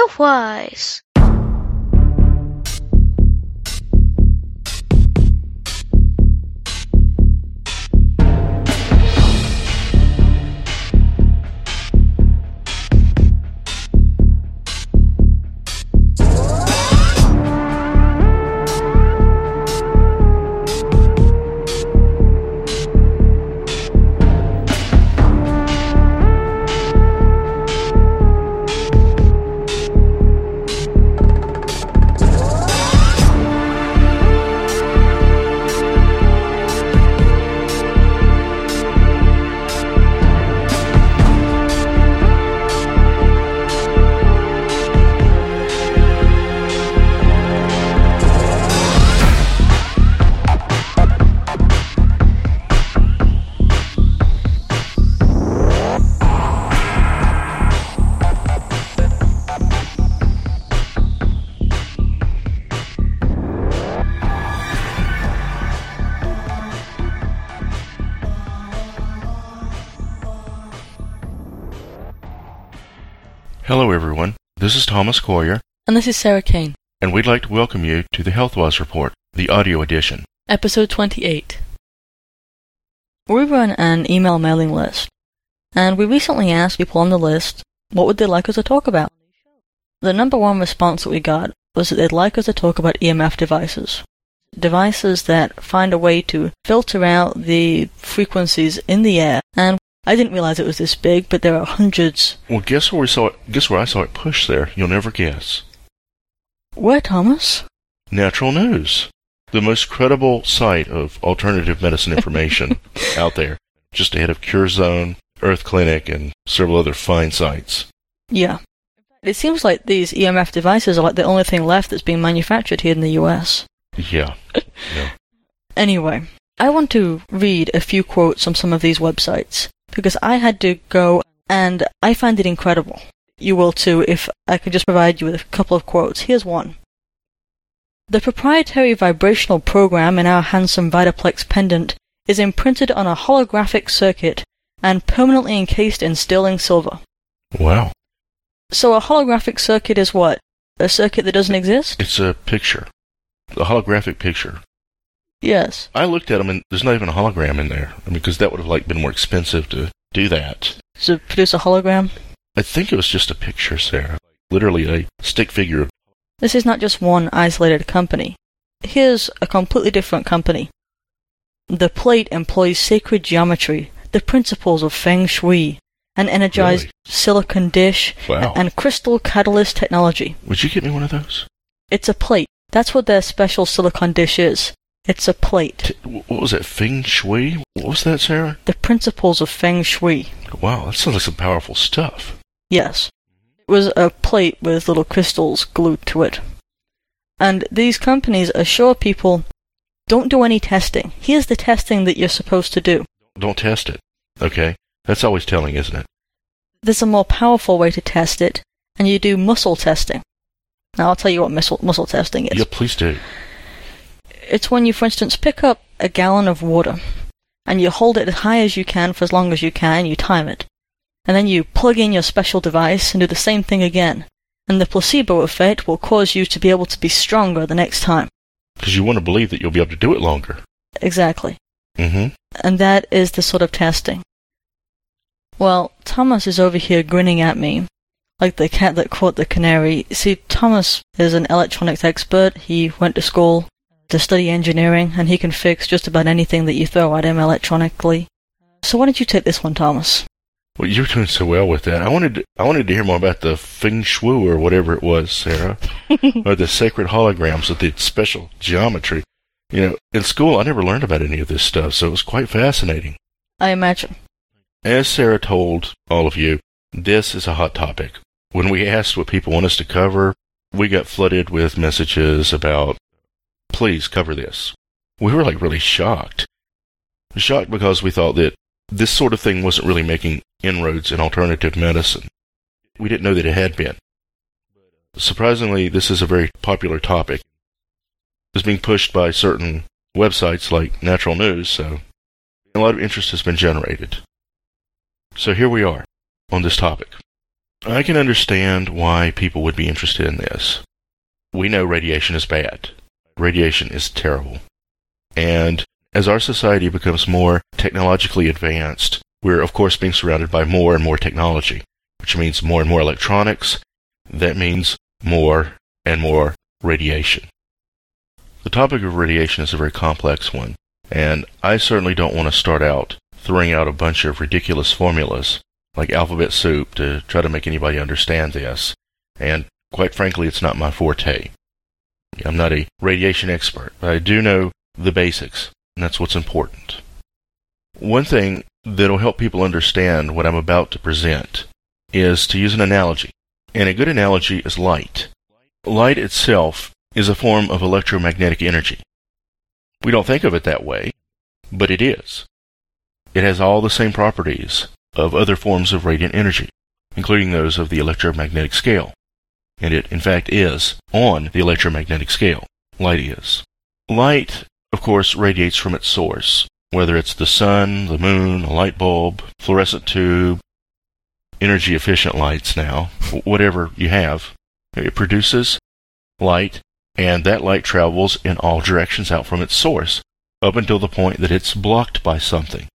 Healthwise. Hello, This is Thomas Corriher, And this is Sarah Kane, and we'd like to welcome you to the Health Wyze Report, the audio edition. episode 28. We run an email mailing list, and we recently asked people on the list what would they like us to talk about. The number one response that we got was that they'd like us to talk about EMF devices. Devices that find a way to filter out the frequencies in the air, and I didn't realize it was this big, but there are hundreds. Well, guess where we saw it? Guess where I saw it pushed there? You'll never guess. Where, Thomas? Natural News, the most credible site of alternative medicine information out there, just ahead of Cure Zone, Earth Clinic, and several other fine sites. Yeah. It seems like these EMF devices are like the only thing left that's being manufactured here in the US. Yeah. yeah. Anyway, I want to read a few quotes from some of these websites because I had to go and I find it incredible. You will too if I could just provide you with a couple of quotes. Here's one. The proprietary vibrational program in our handsome Vitaplex pendant is imprinted on a holographic circuit and permanently encased in sterling silver. Wow. So a holographic circuit is what? A circuit that doesn't exist? It's a picture, a holographic picture. Yes. I looked at them, and there's not even a hologram in there. I mean, because that would have like been more expensive to do that. To produce a hologram? I think it was just a picture, Sarah. Literally a stick figure. This is not just one isolated company. Here's a completely different company. The plate employs sacred geometry, the principles of feng shui, an energized Really? silicon dish, Wow. and crystal catalyst technology. Would you get me one of those? It's a plate. That's what their special silicon dish is. It's a plate. What was that? Feng Shui? What was that, Sarah? The principles of feng shui. Wow, that sounds like some powerful stuff. Yes. It was a plate with little crystals glued to it. And these companies assure people don't do any testing. Here's the testing that you're supposed to do. Don't test it. Okay? That's always telling, isn't it? There's a more powerful way to test it, and you do muscle testing. Now, I'll tell you what muscle, muscle testing is. Yeah, please do. It's when you, for instance, pick up a gallon of water, and you hold it as high as you can for as long as you can, you time it. And then you plug in your special device and do the same thing again. And the placebo effect will cause you to be able to be stronger the next time. Because you want to believe that you'll be able to do it longer. Exactly. Mm-hmm. And that is the sort of testing. Well, Thomas is over here grinning at me, like the cat that caught the canary. See, Thomas is an electronics expert. He went to school to study engineering, and he can fix just about anything that you throw at him electronically. So why don't you take this one, Thomas? Well, you're doing so well with that. I wanted to, I wanted to hear more about the Feng Shui or whatever it was, Sarah, or the sacred holograms with the special geometry. You know, in school I never learned about any of this stuff, so it was quite fascinating. I imagine. As Sarah told all of you, this is a hot topic. When we asked what people want us to cover, we got flooded with messages about, please cover this. We were like really shocked. Shocked because we thought that this sort of thing wasn't really making inroads in alternative medicine. We didn't know that it had been. Surprisingly, this is a very popular topic. It's being pushed by certain websites like Natural News, so a lot of interest has been generated. So here we are on this topic. I can understand why people would be interested in this. We know radiation is bad. Radiation is terrible. And as our society becomes more technologically advanced, we're of course being surrounded by more and more technology, which means more and more electronics. That means more and more radiation. The topic of radiation is a very complex one, and I certainly don't want to start out throwing out a bunch of ridiculous formulas like alphabet soup to try to make anybody understand this. And quite frankly, it's not my forte. I'm not a radiation expert, but I do know the basics, and that's what's important. One thing that'll help people understand what I'm about to present is to use an analogy. And a good analogy is light. Light itself is a form of electromagnetic energy. We don't think of it that way, but it is. It has all the same properties of other forms of radiant energy, including those of the electromagnetic scale. And it, in fact, is on the electromagnetic scale. Light is. Light, of course, radiates from its source, whether it's the sun, the moon, a light bulb, fluorescent tube, energy efficient lights now, whatever you have. It produces light, and that light travels in all directions out from its source, up until the point that it's blocked by something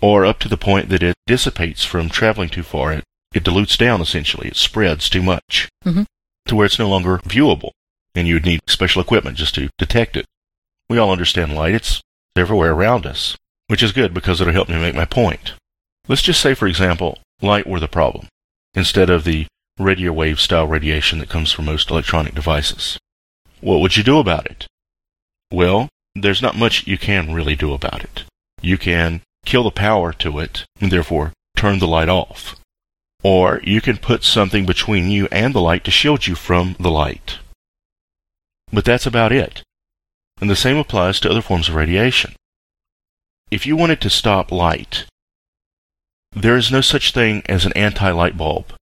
or up to the point that it dissipates from traveling too far. It, it dilutes down essentially. It spreads too much mm-hmm. To where it's no longer viewable, and you would need special equipment just to detect it. We all understand light. It's everywhere around us, which is good because it'll help me make my point. Let's just say, for example, light were the problem, instead of the radio wave style radiation that comes from most electronic devices. What would you do about it? Well, there's not much you can really do about it. You can kill the power to it, and therefore turn the light off. Or you can put something between you and the light to shield you from the light. But that's about it. And the same applies to other forms of radiation. If you wanted to stop light, there is no such thing as an anti light bulb.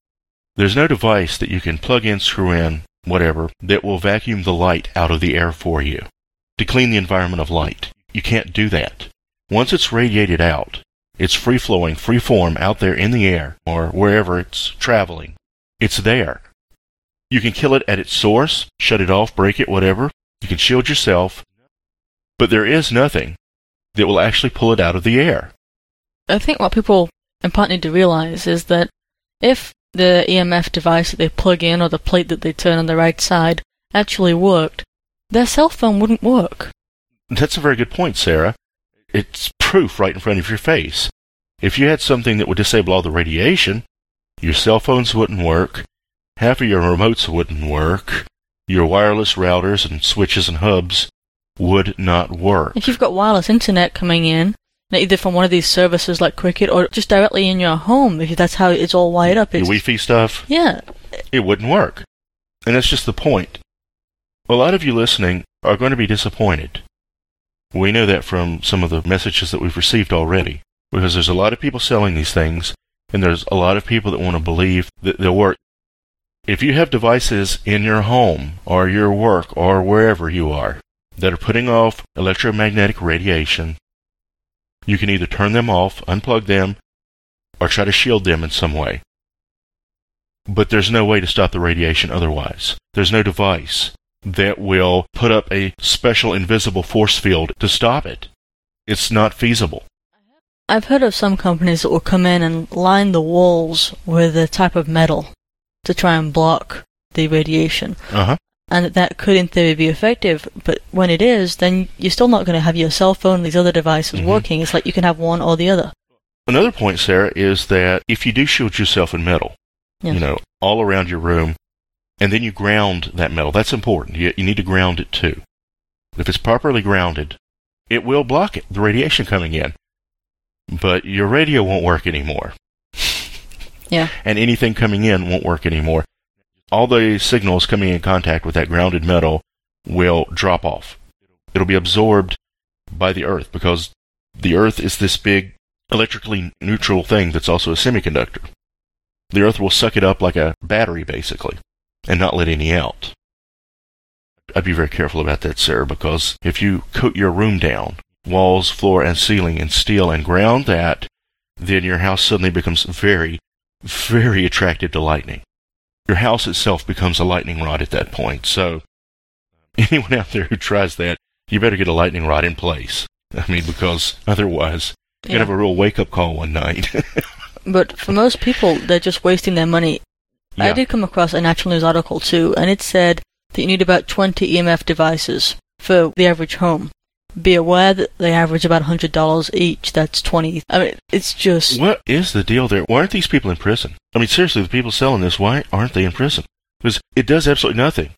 There's no device that you can plug in, screw in, whatever, that will vacuum the light out of the air for you to clean the environment of light. You can't do that. Once it's radiated out, it's free flowing, free form out there in the air or wherever it's traveling. It's there. You can kill it at its source, shut it off, break it, whatever. You can shield yourself. But there is nothing that will actually pull it out of the air. I think what people in part need to realize is that if the EMF device that they plug in or the plate that they turn on the right side actually worked, their cell phone wouldn't work. That's a very good point, Sarah it's proof right in front of your face. If you had something that would disable all the radiation, your cell phones wouldn't work, half of your remotes wouldn't work, your wireless routers and switches and hubs would not work. If you've got wireless internet coming in, either from one of these services like Cricket or just directly in your home, if that's how it's all wired up. It's, Wi-Fi stuff? Yeah. It wouldn't work. And that's just the point. A lot of you listening are going to be disappointed. We know that from some of the messages that we've received already, because there's a lot of people selling these things, and there's a lot of people that want to believe that they'll work. If you have devices in your home, or your work, or wherever you are, that are putting off electromagnetic radiation, you can either turn them off, unplug them, or try to shield them in some way. But there's no way to stop the radiation otherwise. There's no device that will put up a special invisible force field to stop it. It's not feasible. I've heard of some companies that will come in and line the walls with a type of metal to try and block the radiation. Uh-huh. And that could, in theory, be effective. But when it is, then you're still not going to have your cell phone and these other devices mm-hmm. working. It's like you can have one or the other. Another point, Sarah, is that if you do shield yourself in metal, yes. you know, all around your room, and then you ground that metal. That's important. You, you need to ground it too. If it's properly grounded, it will block it, the radiation coming in. But your radio won't work anymore. Yeah. And anything coming in won't work anymore. All the signals coming in contact with that grounded metal will drop off. It'll be absorbed by the Earth because the Earth is this big electrically neutral thing that's also a semiconductor. The Earth will suck it up like a battery, basically and not let any out. I'd be very careful about that, Sarah, because if you coat your room down, walls, floor, and ceiling in steel and ground that, then your house suddenly becomes very, very attractive to lightning. Your house itself becomes a lightning rod at that point. So, anyone out there who tries that, you better get a lightning rod in place. I mean, because otherwise, you're going to have a real wake up call one night. But for most people, they're just wasting their money. I did come across a Natural News article too, and it said that you need about 20 EMF devices for the average home. Be aware that they average about $100 each. That's 20. I mean, it's just. What is the deal there? Why aren't these people in prison? I mean, seriously, the people selling this, why aren't they in prison? Because it does absolutely nothing.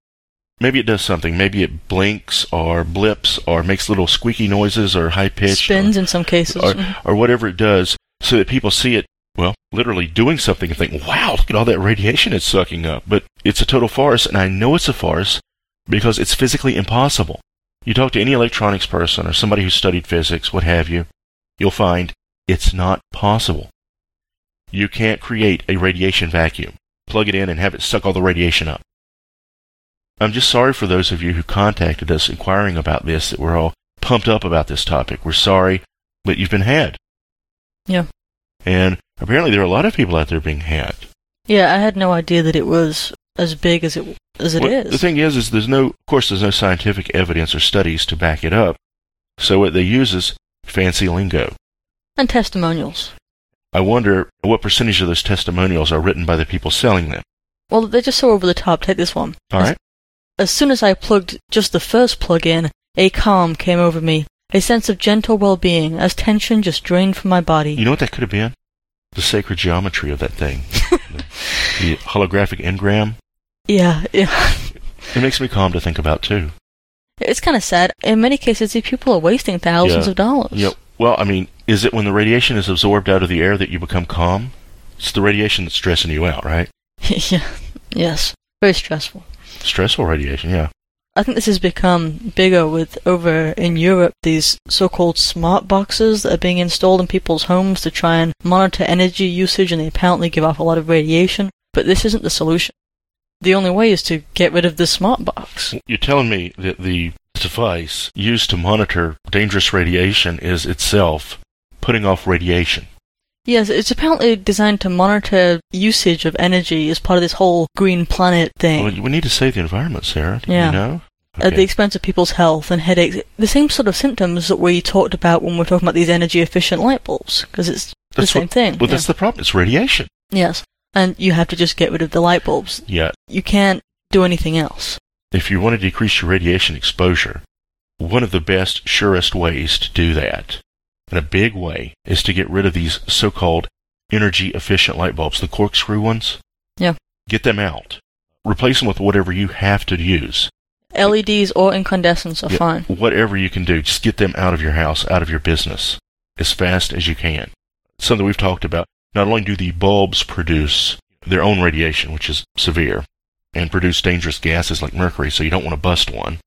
Maybe it does something. Maybe it blinks or blips or makes little squeaky noises or high pitched spins in some cases. or, or whatever it does so that people see it, well, literally doing something and think, wow, look at all that radiation it's sucking up. But it's a total farce, and I know it's a farce because it's physically impossible. You talk to any electronics person or somebody who studied physics, what have you, you'll find it's not possible. You can't create a radiation vacuum, plug it in, and have it suck all the radiation up. I'm just sorry for those of you who contacted us inquiring about this that we're all pumped up about this topic. We're sorry, but you've been had. Yeah. And apparently there are a lot of people out there being had. Yeah, I had no idea that it was as big as it as it is. Well, The thing is, is there's no, of course, there's no scientific evidence or studies to back it up. So what they use is fancy lingo. and testimonials. I wonder what percentage of those testimonials are written by the people selling them. Well, they're just so over the top. Take this one. All As- right. As soon as I plugged just the first plug in, a calm came over me, a sense of gentle well-being as tension just drained from my body. You know what that could have been? The sacred geometry of that thing. the, the holographic engram. Yeah, yeah. It makes me calm to think about too. It's kind of sad. In many cases, these people are wasting thousands Yeah. of dollars. Yeah. Well, I mean, is it when the radiation is absorbed out of the air that you become calm? It's the radiation that's stressing you out, right? yeah. Yes. Very stressful. Stressful radiation, yeah. I think this has become bigger with over in Europe these so-called smart boxes that are being installed in people's homes to try and monitor energy usage and they apparently give off a lot of radiation. But this isn't the solution. The only way is to get rid of the smart box. You're telling me that the device used to monitor dangerous radiation is itself putting off radiation. Yes, it's apparently designed to monitor usage of energy as part of this whole green planet thing. Well, we need to save the environment, Sarah. Did Yeah. You know? at the expense of people's health and headaches. The same sort of symptoms that we talked about when we're talking about these energy efficient light bulbs, because it's the same what- thing. Well, yeah. that's the problem. It's radiation. Yes. And you have to just get rid of the light bulbs. Yeah. You can't do anything else. If you want to decrease your radiation exposure, one of the best, surest ways to do that, and a big way, is to get rid of these so-called energy efficient light bulbs, the corkscrew ones. Yeah. Get them out. Replace them with whatever you have to use. LEDs or incandescents are Yeah, fine. Whatever you can do, just get them out of your house, out of your business, as fast as you can. Something we've talked about. Not only do the bulbs produce their own radiation, which is severe, and produce dangerous gases like mercury, so you don't want to bust one,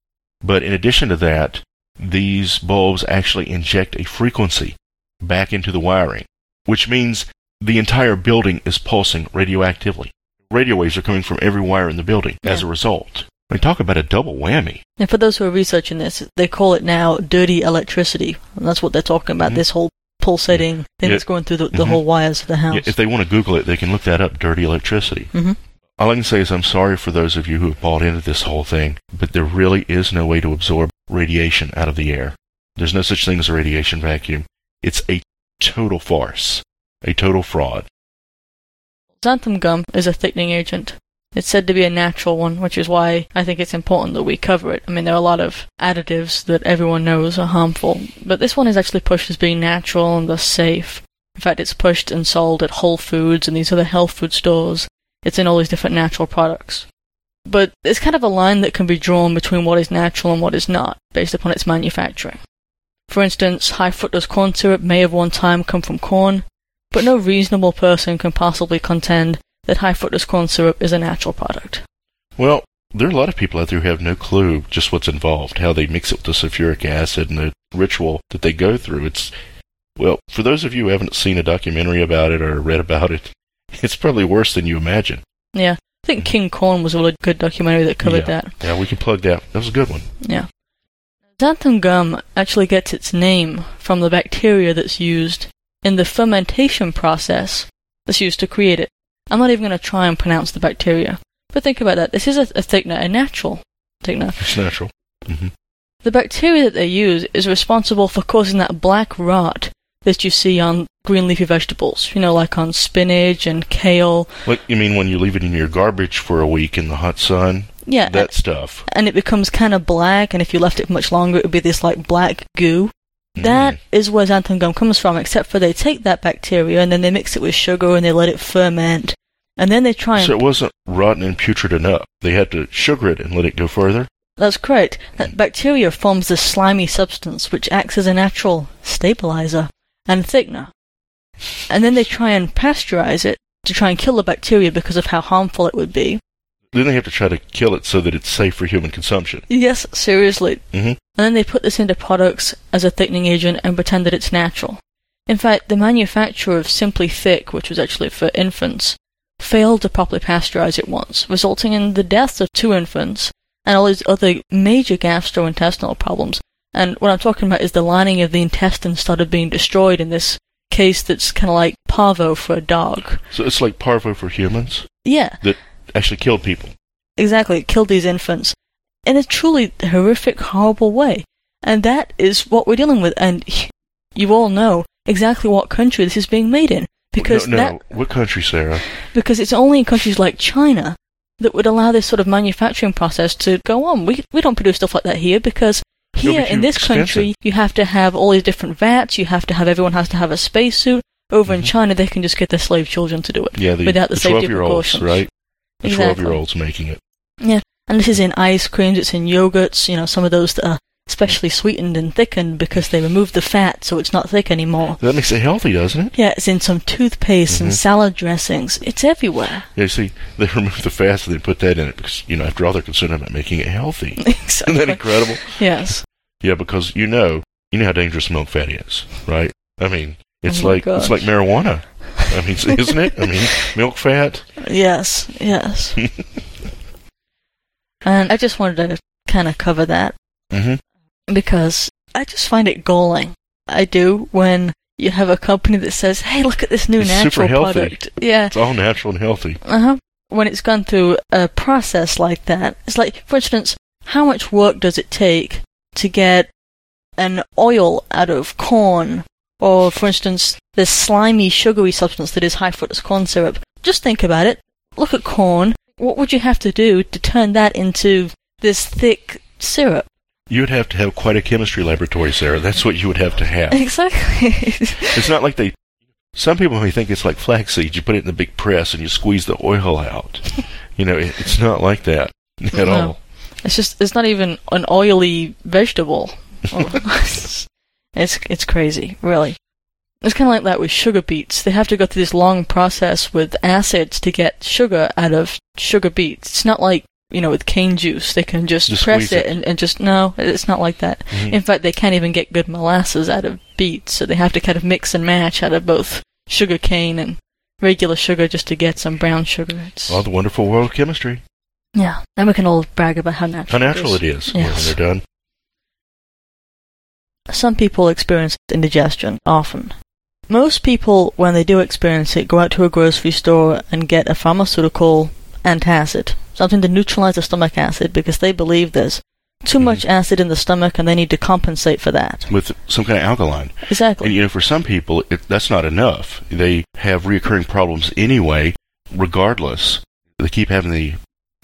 but in addition to that, these bulbs actually inject a frequency back into the wiring, which means the entire building is pulsing radioactively. Radio waves are coming from every wire in the building as a result. I mean, talk about a double whammy. And for those who are researching this, they call it now dirty electricity. And that's what they're talking about, Mhm. this whole pulsating thing Yeah. that's going through the, the Mhm. whole wires of the house. Yeah, if they want to Google it, they can look that up, dirty electricity. Mhm. All I can say is I'm sorry for those of you who have bought into this whole thing, but there really is no way to absorb radiation out of the air. There's no such thing as a radiation vacuum. It's a total farce, a total fraud. Xanthan gum is a thickening agent. It's said to be a natural one, which is why I think it's important that we cover it. I mean, there are a lot of additives that everyone knows are harmful, but this one is actually pushed as being natural and thus safe. In fact, it's pushed and sold at Whole Foods and these other health food stores. It's in all these different natural products. But there's kind of a line that can be drawn between what is natural and what is not, based upon its manufacturing. For instance, high fructose corn syrup may have one time come from corn, but no reasonable person can possibly contend that high fructose corn syrup is a natural product. Well, there are a lot of people out there who have no clue just what's involved, how they mix it with the sulfuric acid and the ritual that they go through. It's, well, for those of you who haven't seen a documentary about it or read about it, it's probably worse than you imagine. Yeah, I think King Corn was a really good documentary that covered Yeah. that. Yeah, we can plug that. That was a good one. Yeah. Xanthan gum actually gets its name from the bacteria that's used in the fermentation process that's used to create it. I'm not even going to try and pronounce the bacteria. But think about that. This is a, a thickener, a natural thickener. It's natural. hmm The bacteria that they use is responsible for causing that black rot that you see on green leafy vegetables. You know, like on spinach and kale. What you mean when you leave it in your garbage for a week in the hot sun? Yeah, That stuff. and it becomes kind of black, and if you left it much longer, it would be this like black goo. That Mm. is where xanthan gum comes from, except for they take that bacteria and then they mix it with sugar and they let it ferment. And then they try and. So it wasn't rotten and putrid enough. They had to sugar it and let it go further. That's correct. That bacteria forms this slimy substance which acts as a natural stabilizer and thickener. And then they try and pasteurize it to try and kill the bacteria because of how harmful it would be. Then they have to try to kill it so that it's safe for human consumption. Yes, seriously. hmm And then they put this into products as a thickening agent and pretend that it's natural. In fact, the manufacturer of Simply Thick, which was actually for infants, failed to properly pasteurize it once, resulting in the deaths of two infants and all these other major gastrointestinal problems. And what I'm talking about is the lining of the intestine started being destroyed in this case that's kind of like parvo for a dog. So it's like parvo for humans. Yeah, That Actually killed people. exactly. It killed these infants in a truly horrific, horrible way. And that is what we're dealing with. And you all know exactly what country this is being made in. Because no, no. that What country, Sarah? because it's only in countries like China that would allow this sort of manufacturing process to go on. We we don't produce stuff like that here because here in this expensive. country you have to have all these different vats. You have to have everyone has to have a spacesuit. Over in Mhm. China, they can just get their slave children to do it. Yeah, the, Without the the safety 12-year-olds, precautions. right? The Exactly. 12-year-olds making it. Yeah, and this is in ice creams, it's in yogurts, you know, some of those that are specially sweetened and thickened because they remove the fat so it's not thick anymore. That makes it healthy, doesn't it? Yeah, it's in some toothpaste and Mhm. salad dressings. It's everywhere. Yeah, you see, they remove the fat and they put that in it because, you know, after all, they're concerned about making it healthy. Exactly. Isn't that incredible? Yes. Yeah, because you know, you know how dangerous milk fat is, right? I mean, it's Oh like it's like marijuana. I mean, isn't it? I mean, milk fat. Yes, yes. and I just wanted to kind of cover that hmm because I just find it galling. I do when you have a company that says, "Hey, look at this new It's natural product." Yeah. It's all natural and healthy. Uh huh. When it's gone through a process like that, it's like, for instance, how much work does it take to get an oil out of corn, or for instance, this slimy, sugary substance that is high fructose corn syrup? Just think about it. Look at corn. What would you have to do to turn that into this thick syrup? You would have to have quite a chemistry laboratory, Sarah. That's what you would have to have. Exactly. It's not like they. Some people may think it's like flaxseed. You put it in the big press and you squeeze the oil out. You know, it, it's not like that at No. all. It's just it's not even an oily vegetable. it's it's crazy, really. It's kind of like that with sugar beets. They have to go through this long process with acids to get sugar out of sugar beets. It's not like you know with cane juice. They can just, Just press it it. and, and just no, it's not like that. Mhm. In fact, they can't even get good molasses out of beets, so they have to kind of mix and match out of both sugar cane and regular sugar just to get some brown sugar. It's, All the wonderful world of chemistry. Yeah, then we can all brag about how natural. How natural it is when Yes. they're done. Some people experience indigestion often. Most people, when they do experience it, go out to a grocery store and get a pharmaceutical antacid, something to neutralize the stomach acid because they believe there's too Mhm. much acid in the stomach and they need to compensate for that. With some kind of alkaline. Exactly. And you know, for some people, it, that's not enough. They have reoccurring problems anyway, regardless. They keep having the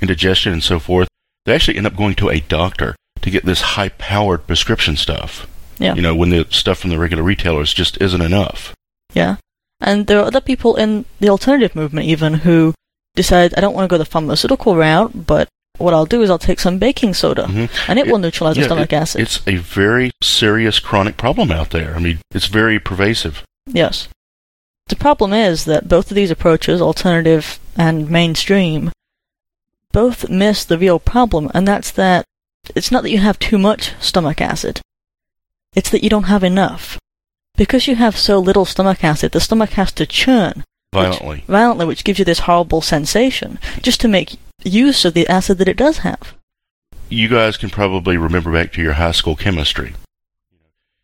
indigestion and so forth. They actually end up going to a doctor to get this high-powered prescription stuff. Yeah. You know, when the stuff from the regular retailers just isn't enough. Yeah. And there are other people in the alternative movement even who decide, I don't want to go the pharmaceutical route, but what I'll do is I'll take some baking soda Mhm. and it It- will neutralize the yeah, stomach acid. It's a very serious chronic problem out there. I mean, it's very pervasive. Yes. The problem is that both of these approaches, alternative and mainstream, both miss the real problem, and that's that it's not that you have too much stomach acid, it's that you don't have enough. Because you have so little stomach acid, the stomach has to churn Violently. violently, which gives you this horrible sensation, just to make use of the acid that it does have. you guys can probably remember back to your high school chemistry.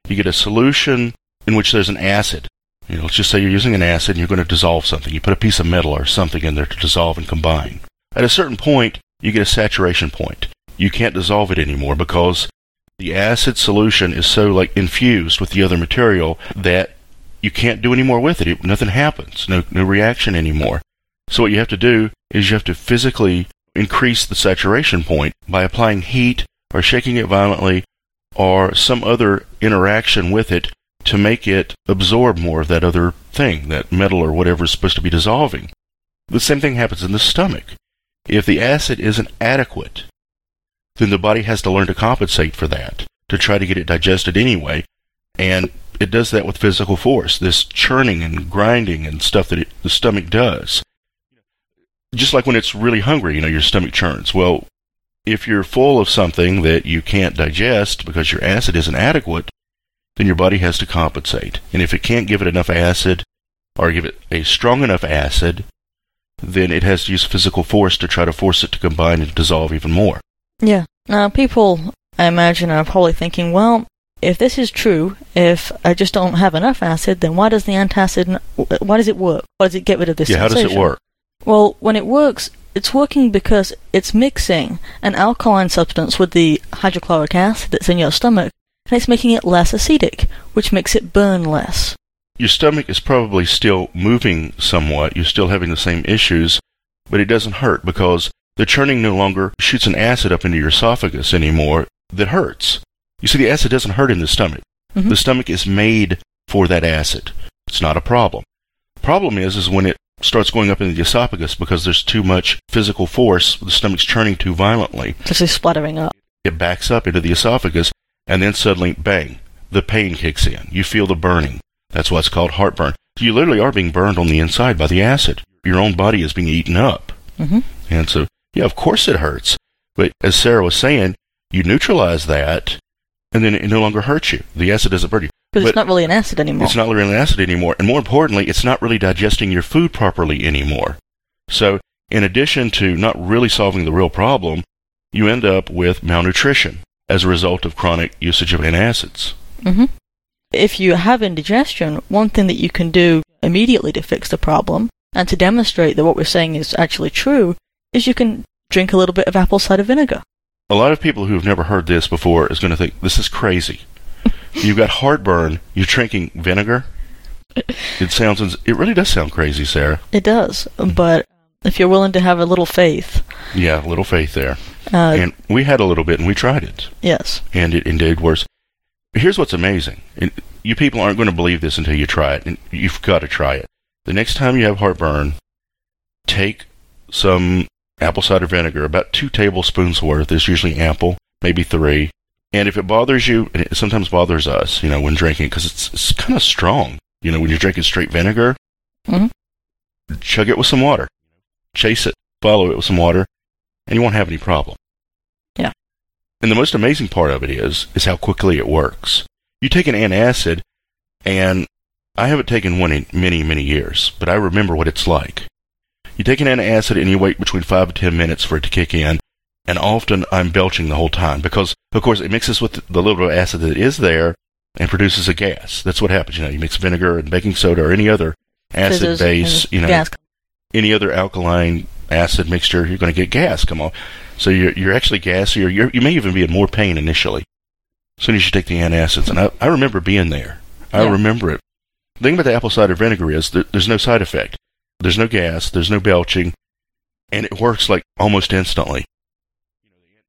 You get a solution in which there's an acid, You know, let's just say you're using an acid and you're going to dissolve something. You put a piece of metal or something in there to dissolve and combine. At a certain point, you get a saturation point. You can't dissolve it anymore because the acid solution is so like infused with the other material that you can't do any more with it. it nothing happens. No, no reaction anymore. So what you have to do is you have to physically increase the saturation point by applying heat or shaking it violently or some other interaction with it to make it absorb more of that other thing, that metal or whatever is supposed to be dissolving. The same thing happens in the stomach. If the acid isn't adequate, then the body has to learn to compensate for that, to try to get it digested anyway. And it does that with physical force, this churning and grinding and stuff that it, the stomach does. Just like when it's really hungry, you know, your stomach churns. Well, if you're full of something that you can't digest because your acid isn't adequate, then your body has to compensate. And if it can't give it enough acid, or give it a strong enough acid, then it has to use physical force to try to force it to combine and dissolve even more. Yeah. Now, people, I imagine, are probably thinking, well, if this is true, if I just don't have enough acid, then why does the antacid, why does it work? Why does it get rid of this Yeah, how does it work? Well, when it works, it's working because it's mixing an alkaline substance with the hydrochloric acid that's in your stomach, and it's making it less acidic, which makes it burn less. Your stomach is probably still moving somewhat. You're still having the same issues, but it doesn't hurt because the churning no longer shoots an acid up into your esophagus anymore that hurts. You see, the acid doesn't hurt in the stomach. Mhm. The stomach is made for that acid. It's not a problem. The problem is, is when it starts going up into the esophagus because there's too much physical force, the stomach's churning too violently. Just is splattering up. It backs up into the esophagus, and then suddenly, bang, the pain kicks in. You feel the burning. That's what's called heartburn. You literally are being burned on the inside by the acid. Your own body is being eaten up. hmm And so, yeah, of course it hurts. But as Sarah was saying, you neutralize that, and then it no longer hurts you. The acid doesn't burn you. Because But it's not really an acid anymore. It's not really an acid anymore. And more importantly, it's not really digesting your food properly anymore. So, in addition to not really solving the real problem, you end up with malnutrition as a result of chronic usage of antacids. hmm If you have indigestion, one thing that you can do immediately to fix the problem and to demonstrate that what we're saying is actually true is you can drink a little bit of apple cider vinegar. A lot of people who've never heard this before is going to think this is crazy. You've got heartburn. You're drinking vinegar. It sounds. It really does sound crazy, Sarah. It does, but if you're willing to have a little faith, Yeah, a little faith there. uh, and we had a little bit, and we tried it, yes, and it indeed works. Here's what's amazing: and you people aren't going to believe this until you try it, and you've got to try it. The next time you have heartburn, take some apple cider vinegar, about two tablespoons worth. is usually ample, maybe three. And if it bothers you, and it sometimes bothers us, you know, when drinking, because it's, it's kind of strong. You know, when you're drinking straight vinegar, Mhm. chug it with some water, chase it, follow it with some water, and you won't have any problem. And the most amazing part of it is, is how quickly it works. You take an antacid, and I haven't taken one in many, many years, but I remember what it's like. You take an antacid and you wait between five to ten minutes for it to kick in, and often I'm belching the whole time because, of course, it mixes with the little bit of acid that is there and produces a gas. That's what happens. You know, you mix vinegar and baking soda or any other acid base, you know, gas. any other alkaline acid mixture, you're going to get gas come off. So you're, you're actually gassy, or you're, you may even be in more pain initially. As soon as you take the antacids, and I, I remember being there. I Yeah. remember it. The thing about the apple cider vinegar is there, there's no side effect. There's no gas. There's no belching, and it works like almost instantly.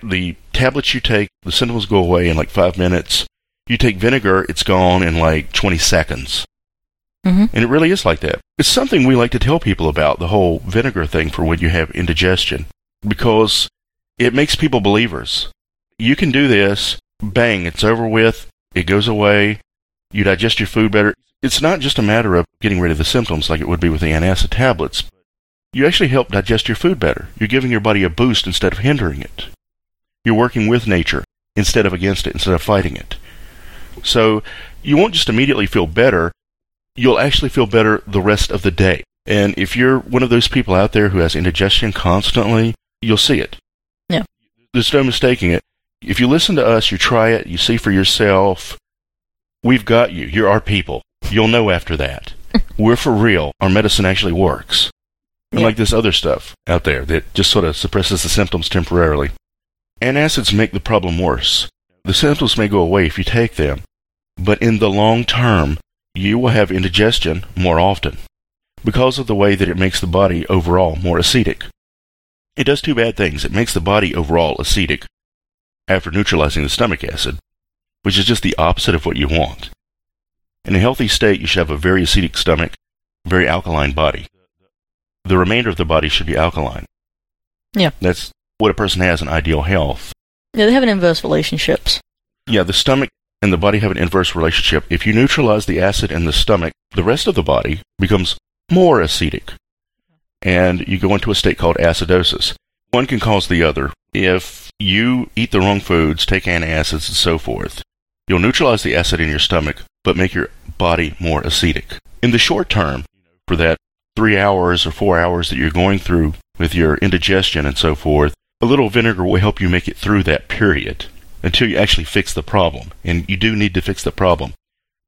The tablets you take, the symptoms go away in like five minutes. You take vinegar, it's gone in like 20 seconds. hmm And it really is like that. It's something we like to tell people about, the whole vinegar thing for when you have indigestion, because it makes people believers. You can do this, bang, it's over with, it goes away, you digest your food better. It's not just a matter of getting rid of the symptoms like it would be with the antacid tablets. You actually help digest your food better. You're giving your body a boost instead of hindering it. You're working with nature instead of against it, instead of fighting it. So you won't just immediately feel better, you'll actually feel better the rest of the day. And if you're one of those people out there who has indigestion constantly, you'll see it. Yeah. There's no mistaking it. If you listen to us, you try it, you see for yourself, we've got you. You're our people. You'll know after that. we're for real. Our medicine actually works. Yeah. Unlike this other stuff out there that just sort of suppresses the symptoms temporarily. Antacids make the problem worse. The symptoms may go away if you take them, but in the long term, you will have indigestion more often because of the way that it makes the body overall more acidic. It does two bad things. It makes the body overall acetic after neutralizing the stomach acid, which is just the opposite of what you want. In a healthy state, you should have a very acetic stomach, very alkaline body. The remainder of the body should be alkaline. Yeah. That's what a person has in ideal health. Yeah, they have an inverse relationships. Yeah, the stomach and the body have an inverse relationship. If you neutralize the acid in the stomach, the rest of the body becomes more acidic. And you go into a state called acidosis. One can cause the other. If you eat the wrong foods, take antacids, and so forth, you'll neutralize the acid in your stomach, but make your body more acidic. In the short term, for that three hours or four hours that you're going through with your indigestion and so forth, a little vinegar will help you make it through that period until you actually fix the problem. And you do need to fix the problem.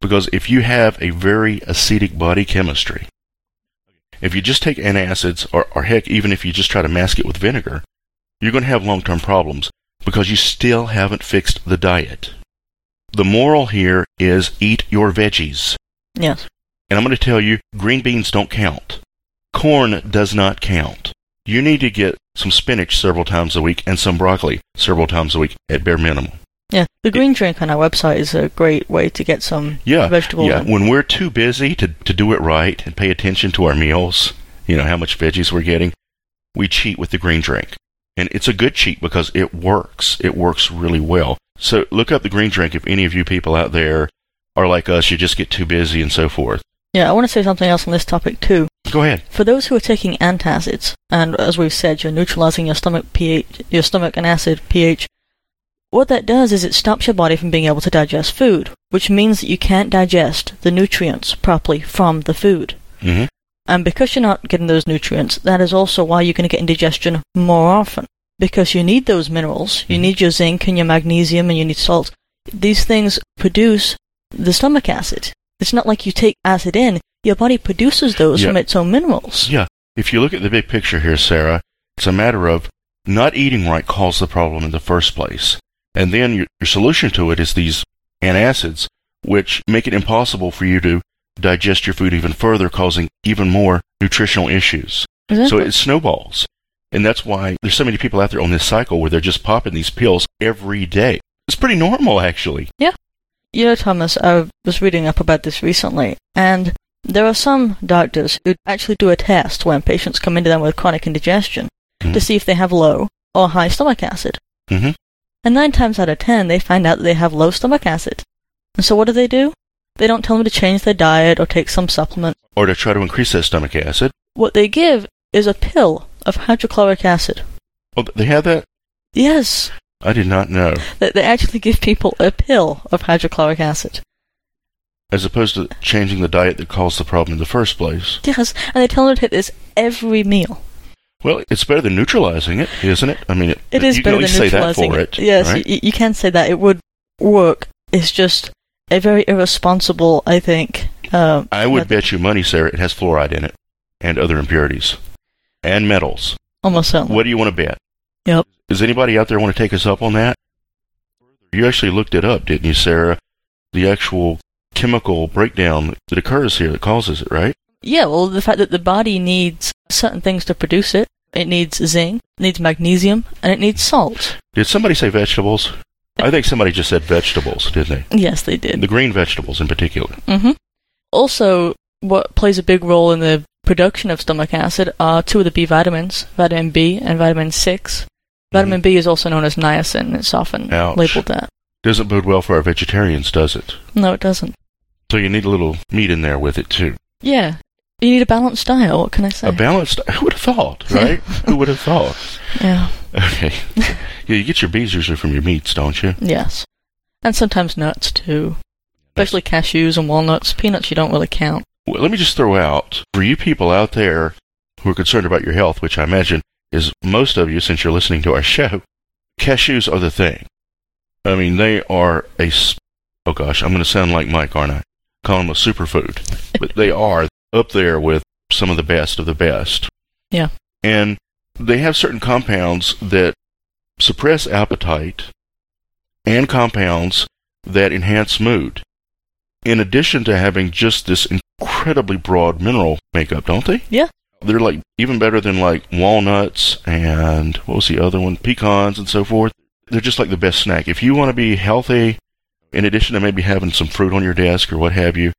Because if you have a very acidic body chemistry, if you just take antacids, or, or heck, even if you just try to mask it with vinegar, you're going to have long term problems because you still haven't fixed the diet. The moral here is eat your veggies. Yes. And I'm going to tell you, green beans don't count. Corn does not count. You need to get some spinach several times a week and some broccoli several times a week at bare minimum. Yeah. The green drink on our website is a great way to get some Yeah, vegetables. yeah. in. When we're too busy to, to do it right and pay attention to our meals, you know, how much veggies we're getting, we cheat with the green drink. And it's a good cheat because it works. It works really well. So look up the green drink if any of you people out there are like us, you just get too busy and so forth. Yeah, I want to say something else on this topic too. Go ahead. For those who are taking antacids, and as we've said, you're neutralizing your stomach pH, your stomach and acid pH. What that does is it stops your body from being able to digest food, which means that you can't digest the nutrients properly from the food. hmm And because you're not getting those nutrients, that is also why you're going to get indigestion more often. Because you need those minerals, you Mhm. need your zinc and your magnesium and you need salt. These things produce the stomach acid. It's not like you take acid in, your body produces those Yeah. from its own minerals. Yeah. If you look at the big picture here, Sarah, it's a matter of not eating right caused the problem in the first place. And then your, your solution to it is these antacids, which make it impossible for you to digest your food even further, causing even more nutritional issues. So it snowballs. And that's why there's so many people out there on this cycle where they're just popping these pills every day. It's pretty normal, actually. Yeah. You know, Thomas, I was reading up about this recently, and there are some doctors who actually do a test when patients come into them with chronic indigestion to Mhm. see if they have low or high stomach acid. Mhm. And nine times out of ten, they find out that they have low stomach acid. And so what do they do? They don't tell them to change their diet or take some supplement. Or to try to increase their stomach acid. What they give is a pill of hydrochloric acid. Oh, they have that? Yes, I did not know. they, they actually give people a pill of hydrochloric acid. As opposed to changing the diet that caused the problem in the first place. Yes, and they tell them to take this every meal. Well, it's better than neutralizing it, isn't it? I mean, it, It is you better can than least say that neutralizing for it. it. Yes, right? y- you can say that it would work. It's just a very irresponsible, I think. Uh, I would method. bet you money, Sarah, it has fluoride in it and other impurities and metals. almost certainly. What do you want to bet? Yep. Does anybody out there want to take us up on that? You actually looked it up, didn't you, Sarah? The actual chemical breakdown that occurs here that causes it, right? Yeah, well, the fact that the body needs certain things to produce it. It needs zinc, it needs magnesium, and it needs salt. Did somebody say vegetables? I think somebody just said vegetables, didn't they? Yes, they did. The green vegetables in particular. Mm-hmm. Also, what plays a big role in the production of stomach acid are two of the B vitamins, vitamin B and vitamin 6. Vitamin B is also known as niacin. It's often Ouch. labeled that. Doesn't bode well for our vegetarians, does it? No, it doesn't. So you need a little meat in there with it too. Yeah. You need a balanced diet. What can I say? A balanced. Diet? Who would have thought, right? Who would have thought? yeah. Okay. yeah, you get your bees usually from your meats, don't you? Yes. And sometimes nuts too. Especially cashews and walnuts. Peanuts you don't really count. Well, let me just throw out for you people out there who are concerned about your health, which I imagine is most of you since you're listening to our show. Cashews are the thing. I mean, they are a. Oh gosh, I'm going to sound like Mike, aren't I? Call them a superfood, but they are. Up there with some of the best of the best. Yeah. And they have certain compounds that suppress appetite and compounds that enhance mood. In addition to having just this incredibly broad mineral makeup, don't they? Yeah. They're like even better than like walnuts and what was the other one? Pecans and so forth. They're just like the best snack. If you want to be healthy, in addition to maybe having some fruit on your desk or what have you,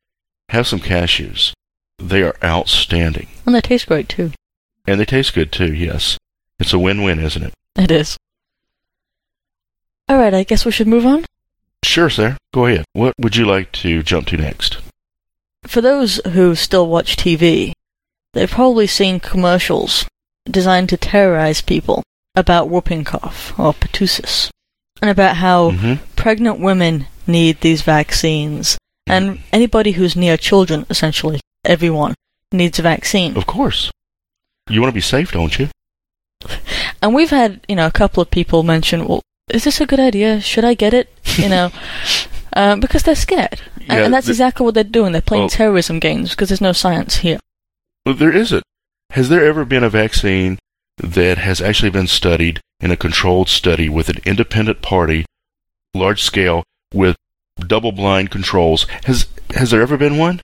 have some cashews. They are outstanding. And they taste great too. And they taste good too, yes. It's a win win, isn't it? It is. Alright, I guess we should move on. Sure, sir. Go ahead. What would you like to jump to next? For those who still watch TV, they've probably seen commercials designed to terrorize people about whooping cough or pertussis, and about how Mm-hmm. pregnant women need these vaccines, and anybody who's near children, essentially everyone, needs a vaccine. Of course. You want to be safe, don't you? And we've had, you know, a couple of people mention, well, is this a good idea? Should I get it? You know, um, because they're scared. And, Yeah, and that's the- exactly what they're doing. They're playing Well- terrorism games because there's no science here. Well, there isn't. Has there ever been a vaccine that has actually been studied in a controlled study with an independent party, large scale, with double blind controls? Has has there ever been one?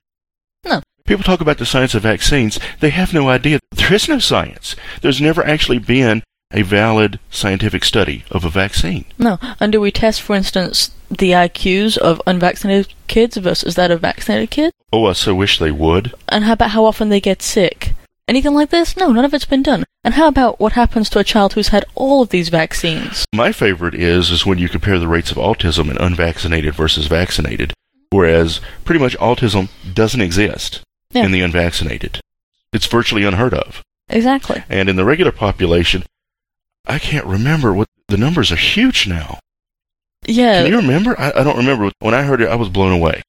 No. People talk about the science of vaccines. They have no idea. There is no science. There's never actually been a valid scientific study of a vaccine. No. And do we test, for instance, the IQs of unvaccinated kids versus that of vaccinated kids? Oh, I so wish they would. And how about how often they get sick? Anything like this? No, none of it's been done. And how about what happens to a child who's had all of these vaccines? My favorite is is when you compare the rates of autism in unvaccinated versus vaccinated, whereas pretty much autism doesn't exist Yeah. in the unvaccinated. It's virtually unheard of. Exactly. And in the regular population, I can't remember what the numbers are huge now. Yeah. Can you remember? I, I don't remember. When I heard it, I was blown away.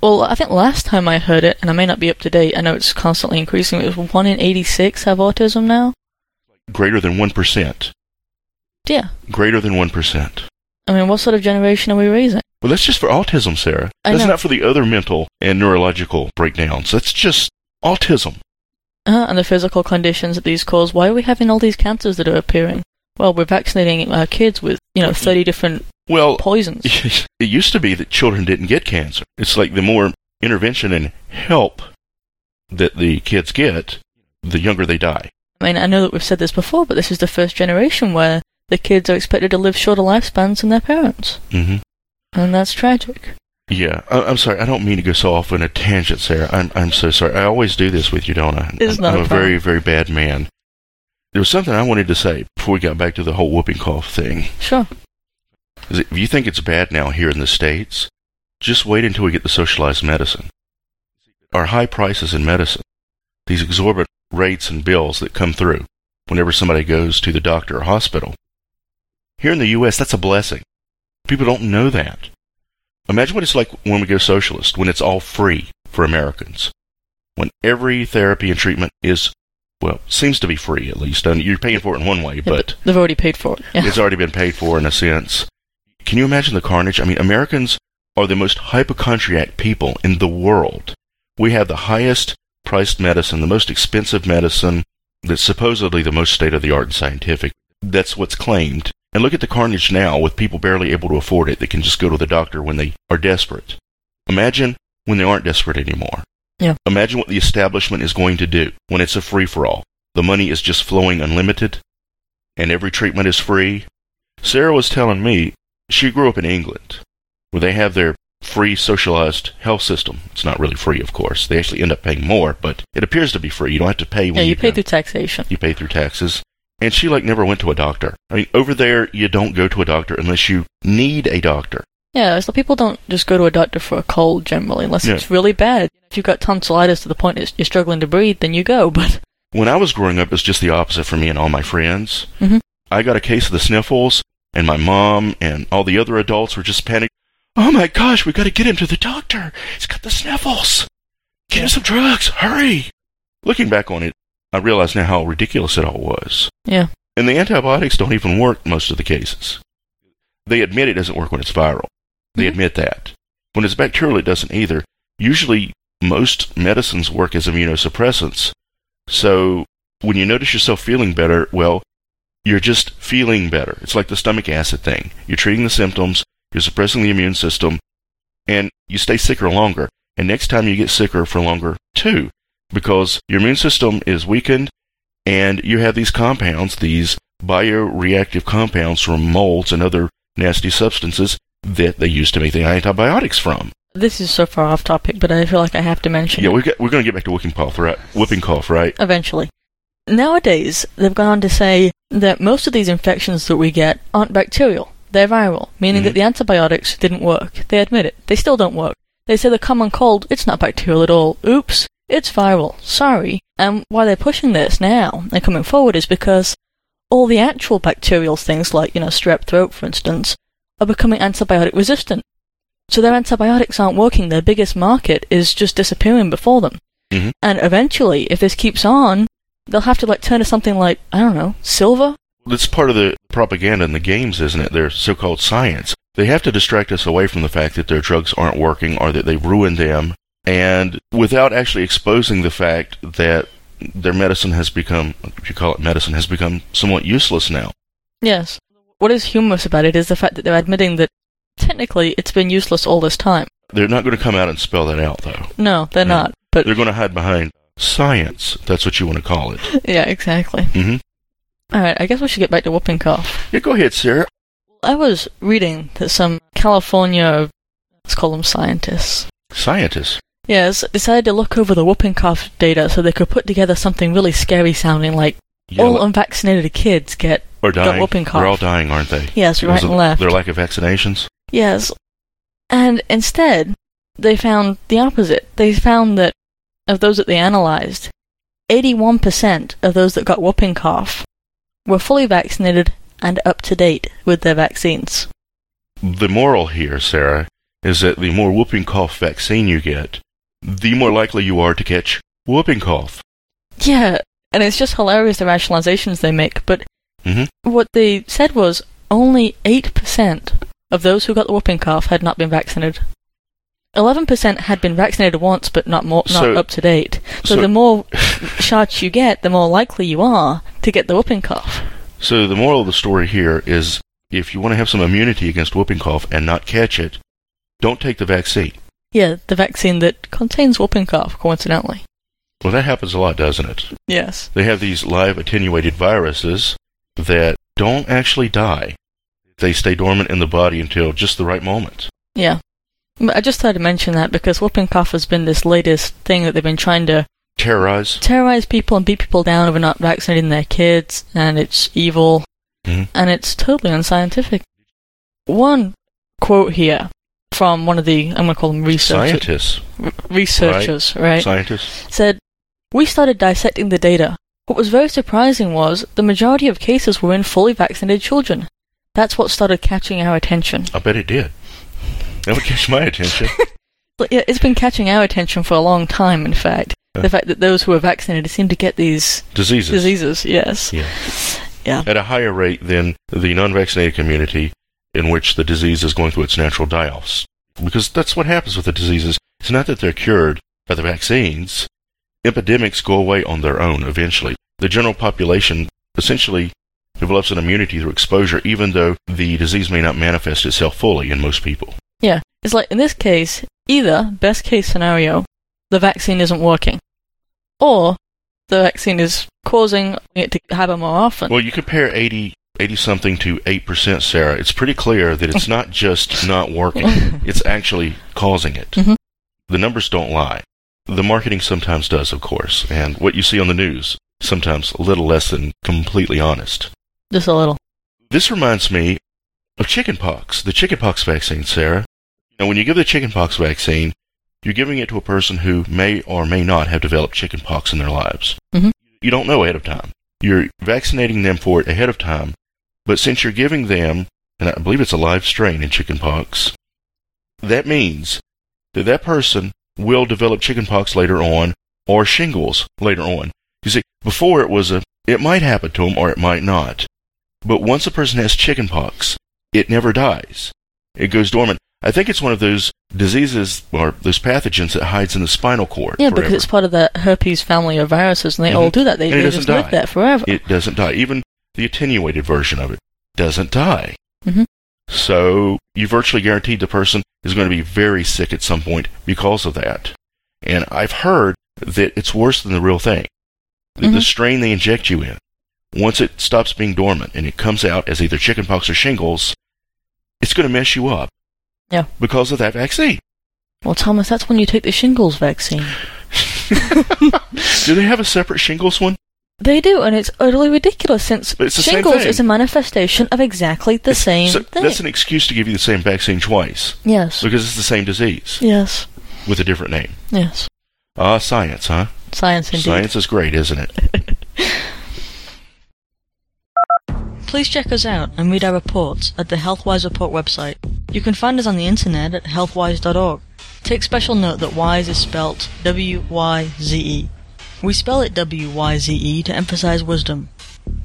Well, I think last time I heard it, and I may not be up to date, I know it's constantly increasing, it was 1 in 86 have autism now. Greater than 1%. Yeah. Greater than 1%. I mean, what sort of generation are we raising? Well, that's just for autism, Sarah. I That's know. not for the other mental and neurological breakdowns. That's just autism. Uh, and the physical conditions that these cause. Why are we having all these cancers that are appearing? Well, we're vaccinating our kids with, you know, 30 different Well, poisons. it used to be that children didn't get cancer. It's like the more intervention and help that the kids get, the younger they die. I mean, I know that we've said this before, but this is the first generation where the kids are expected to live shorter lifespans than their parents. hmm And that's tragic. Yeah, I, I'm sorry. I don't mean to go so off on a tangent, Sarah. I'm I'm so sorry. I always do this with you, don't I? It's I'm, not I'm a a very very bad man. There was something I wanted to say before we got back to the whole whooping cough thing. Sure. If you think it's bad now here in the states, just wait until we get the socialized medicine. Our high prices in medicine, these exorbitant rates and bills that come through whenever somebody goes to the doctor or hospital. Here in the U.S., that's a blessing. People don't know that. Imagine what it's like when we go socialist, when it's all free for Americans. When every therapy and treatment is, well, seems to be free at least. And you're paying for it in one way, Yeah, but they've already paid for it. Yeah. it's already been paid for in a sense. Can you imagine the carnage? I mean, Americans are the most hypochondriac people in the world. We have the highest priced medicine, the most expensive medicine, that's supposedly the most state of the art and scientific. That's what's claimed. And look at the carnage now with people barely able to afford it that can just go to the doctor when they are desperate. Imagine when they aren't desperate anymore. Yeah. Imagine what the establishment is going to do when it's a free for all. The money is just flowing unlimited and every treatment is free. Sarah was telling me she grew up in England where they have their free socialized health system. It's not really free, of course. They actually end up paying more, but it appears to be free. You don't have to pay when Yeah, you pay go. through taxation. You pay through taxes. And she like never went to a doctor. I mean, over there you don't go to a doctor unless you need a doctor. Yeah, so people don't just go to a doctor for a cold generally, unless Yeah. it's really bad. If you've got tonsillitis to the point that you're struggling to breathe, then you go. But When I was growing up, it was just the opposite for me and all my friends. Mhm. I got a case of the sniffles, and my mom and all the other adults were just panicked. Oh my gosh, we got to get him to the doctor. He's got the sniffles. Get him some drugs. Hurry. Looking back on it, I realize now how ridiculous it all was. yeah, And the antibiotics don't even work most of the cases. They admit it doesn't work when it's viral. They Mhm. admit that. When it's bacterial, it doesn't either. Usually, most medicines work as immunosuppressants. So when you notice yourself feeling better, well, you're just feeling better. It's like the stomach acid thing. You're treating the symptoms, you're suppressing the immune system, and you stay sicker longer. And next time you get sicker for longer too, because your immune system is weakened and you have these compounds, these bioreactive compounds from molds and other nasty substances that they use to make the antibiotics from. This is so far off topic, but I feel like I have to mention Yeah, we we're going to get back to whooping cough, right? Whooping cough, right? eventually. Nowadays, they've gone on to say that most of these infections that we get aren't bacterial. They're viral, meaning that mm-hmm. the antibiotics didn't work. They admit it. They still don't work. They say the common cold, it's not bacterial at all. Oops, it's viral. Sorry. And why they're pushing this now and coming forward is because all the actual bacterial things, like, you know, strep throat, for instance, are becoming antibiotic resistant. So their antibiotics aren't working. Their biggest market is just disappearing before them. Mhm. And eventually, if this keeps on, they'll have to like turn to something like, I don't know, silver? That's part of the propaganda in the games, isn't it? Their so-called science. They have to distract us away from the fact that their drugs aren't working or that they've ruined them, and without actually exposing the fact that their medicine has become, if you call it medicine, has become somewhat useless now. Yes. What is humorous about it is the fact that they're admitting that technically it's been useless all this time. They're not going to come out and spell that out, though. No, they're Yeah. not. But They're going to hide behind science. That's what you want to call it. yeah, exactly. hmm Alright, I guess we should get back to whooping cough. Yeah, go ahead, Sarah. I was reading that some California, let's call them scientists, Scientists. Yes, decided to look over the whooping cough data so they could put together something really scary sounding like Yeah, all unvaccinated kids get, are dying. whooping cough. They're all dying, aren't they? yes, right and left. Their lack of vaccinations. Yes. And instead, they found the opposite. They found that of those that they analyzed, 81% of those that got whooping cough were fully vaccinated and up to date with their vaccines. The moral here, Sarah, is that the more whooping cough vaccine you get, the more likely you are to catch whooping cough. Yeah, and it's just hilarious the rationalizations they make, but Mhm. what they said was only 8% of those who got the whooping cough had not been vaccinated. 11% had been vaccinated once but not more, not So- up to date. So, so- the more shots you get, the more likely you are to get the whooping cough. So the moral of the story here is if you want to have some immunity against whooping cough and not catch it, don't take the vaccine. Yeah, the vaccine that contains whooping cough, coincidentally. Well, that happens a lot, doesn't it? Yes. They have these live attenuated viruses that don't actually die. They stay dormant in the body until just the right moment. Yeah. I just thought to mention that because whooping cough has been this latest thing that they've been trying to Terrorize. terrorize people and beat people down over not vaccinating their kids, and it's evil, Mhm. and it's totally unscientific. One quote here from one of the, I'm going to call them researchers, Scientists. researchers, right? Scientists. said, We started dissecting the data. What was very surprising was the majority of cases were in fully vaccinated children. That's what started catching our attention. I bet it did. That would catch my attention. But yeah, It's been catching our attention for a long time, in fact. Yeah. The fact that those who are vaccinated seem to get these Diseases. diseases, yes. Yeah. Yeah. At a higher rate than the non-vaccinated community in which the disease is going through its natural die-offs. Because that's what happens with the diseases. It's not that they're cured by the vaccines. Epidemics go away on their own eventually. The general population essentially develops an immunity through exposure even though the disease may not manifest itself fully in most people. Yeah. It's like in this case, either, best case scenario, the vaccine isn't working, or the vaccine is causing it to happen more often. Well, you compare 80, 80 something to 8%, Sarah. It's pretty clear that it's not just not working. It's actually causing it. Mhm. The numbers don't lie. The marketing sometimes does, of course, and what you see on the news sometimes a little less than completely honest. Just a little. This reminds me of chickenpox, the chickenpox vaccine, Sarah. Now, when you give the chickenpox vaccine, you're giving it to a person who may or may not have developed chickenpox in their lives. Mhm. You don't know ahead of time. You're vaccinating them for it ahead of time, but since you're giving them, and I believe it's a live strain in chickenpox, that means that that person will develop chickenpox later on or shingles later on. You see, before it was a, it might happen to them or it might not. But once a person has chickenpox, it never dies. It goes dormant. I think it's one of those diseases or those pathogens that hides in the spinal cord. Yeah, forever. because it's part of that herpes family of viruses, and they all Mhm. do that. They, they just live die. there forever. it doesn't die. Even the attenuated version of it doesn't die. Mhm. So you virtually guaranteed the person is going to be very sick at some point because of that. And I've heard that it's worse than the real thing. The- The strain they inject you in, once it stops being dormant and it comes out as either chickenpox or shingles, it's going to mess you up. Yeah. Because of that vaccine. Well, Thomas, that's when you take the shingles vaccine. Do they have a separate shingles one? They do, and it's utterly ridiculous since But it's the same shingles is a manifestation of exactly the same So thing. that's an excuse to give you the same vaccine twice yes. because it's the same disease Yes. with a different name. Yes. Ah, science, huh? Science indeed. Science is great, isn't it? Please check us out and read our reports at the Health Wyze Report website. You can find us on the internet at healthwyze.org. Take special note that WISE is spelt W-Y-Z-E. We spell it W-Y-Z-E to emphasize wisdom.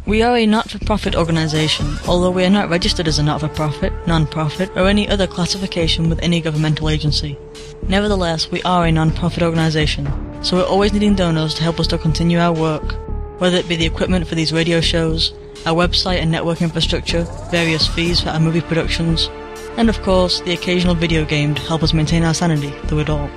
We are a not-for-profit organization, although we are not registered as a not-for-profit, non-profit, or any other classification with any governmental agency. Nevertheless, we are a non-profit organization, so we're always needing donors to help us to continue our work, whether it be the equipment for these radio shows, our website and network infrastructure, various fees for our movie productions, and of course, the occasional video game to help us maintain our sanity through it all.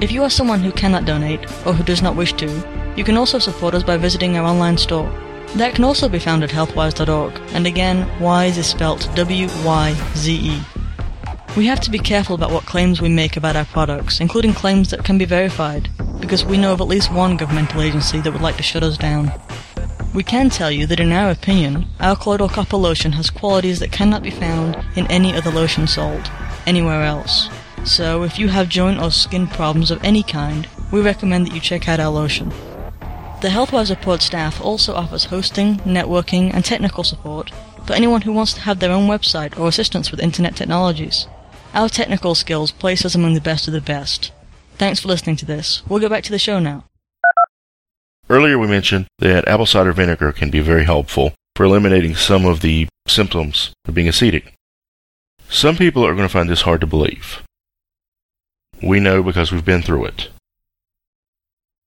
If you are someone who cannot donate, or who does not wish to, you can also support us by visiting our online store. That can also be found at healthwyze.org, and again, WISE is spelt W-Y-Z-E. We have to be careful about what claims we make about our products, including claims that can be verified, because we know of at least one governmental agency that would like to shut us down. We can tell you that in our opinion, our colloidal copper lotion has qualities that cannot be found in any other lotion sold, anywhere else. So if you have joint or skin problems of any kind, we recommend that you check out our lotion. The Health Wyze Report staff also offers hosting, networking, and technical support for anyone who wants to have their own website or assistance with internet technologies. Our technical skills place us among the best of the best. Thanks for listening to this. We'll go back to the show now. Earlier, we mentioned that apple cider vinegar can be very helpful for eliminating some of the symptoms of being acidic. Some people are going to find this hard to believe. We know because we've been through it.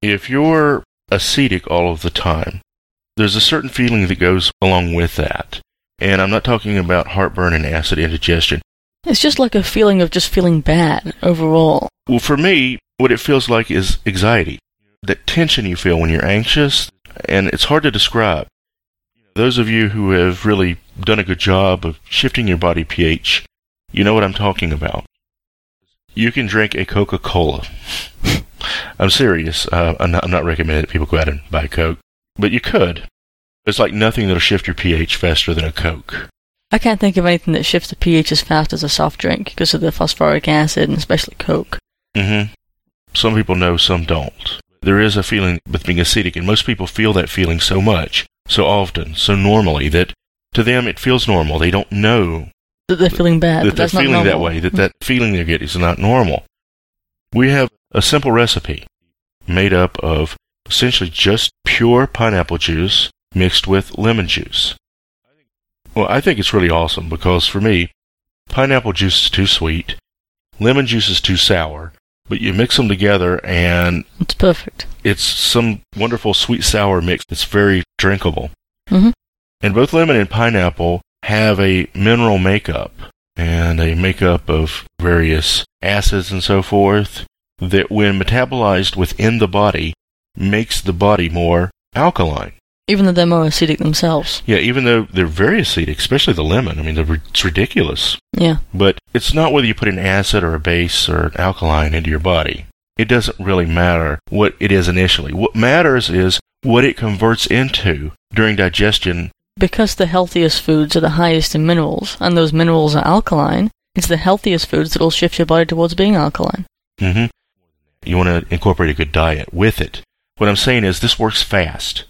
If you're acidic all of the time, there's a certain feeling that goes along with that. And I'm not talking about heartburn and acid indigestion. It's just like a feeling of just feeling bad overall. Well, for me, what it feels like is anxiety. That tension you feel when you're anxious, and it's hard to describe. Those of you who have really done a good job of shifting your body pH, you know what I'm talking about. You can drink a Coca Cola. I'm serious. Uh, I'm, not, I'm not recommending that people go out and buy Coke, but you could. It's like nothing that'll shift your pH faster than a Coke. I can't think of anything that shifts the pH as fast as a soft drink because of the phosphoric acid and especially Coke. Mm-hmm. Some people know, some don't. There is a feeling with being acidic, and most people feel that feeling so much, so often, so normally that to them it feels normal. They don't know That they're feeling bad. that they're that's not feeling that way, that that feeling they get is not normal. We have a simple recipe made up of essentially just pure pineapple juice mixed with lemon juice. Well, I think it's really awesome because for me, pineapple juice is too sweet, lemon juice is too sour, but you mix them together and It's perfect. it's some wonderful sweet sour mix that's very drinkable. Mhm. And both lemon and pineapple have a mineral makeup and a makeup of various acids and so forth that when metabolized within the body makes the body more alkaline. Even though they're more acidic themselves. Yeah, even though they're very acidic, especially the lemon. I mean, it's ridiculous. Yeah. But it's not whether you put an acid or a base or an alkaline into your body. It doesn't really matter what it is initially. What matters is what it converts into during digestion. Because the healthiest foods are the highest in minerals, and those minerals are alkaline, it's the healthiest foods that'll shift your body towards being alkaline. hmm You want to incorporate a good diet with it. What I'm saying is this works fast.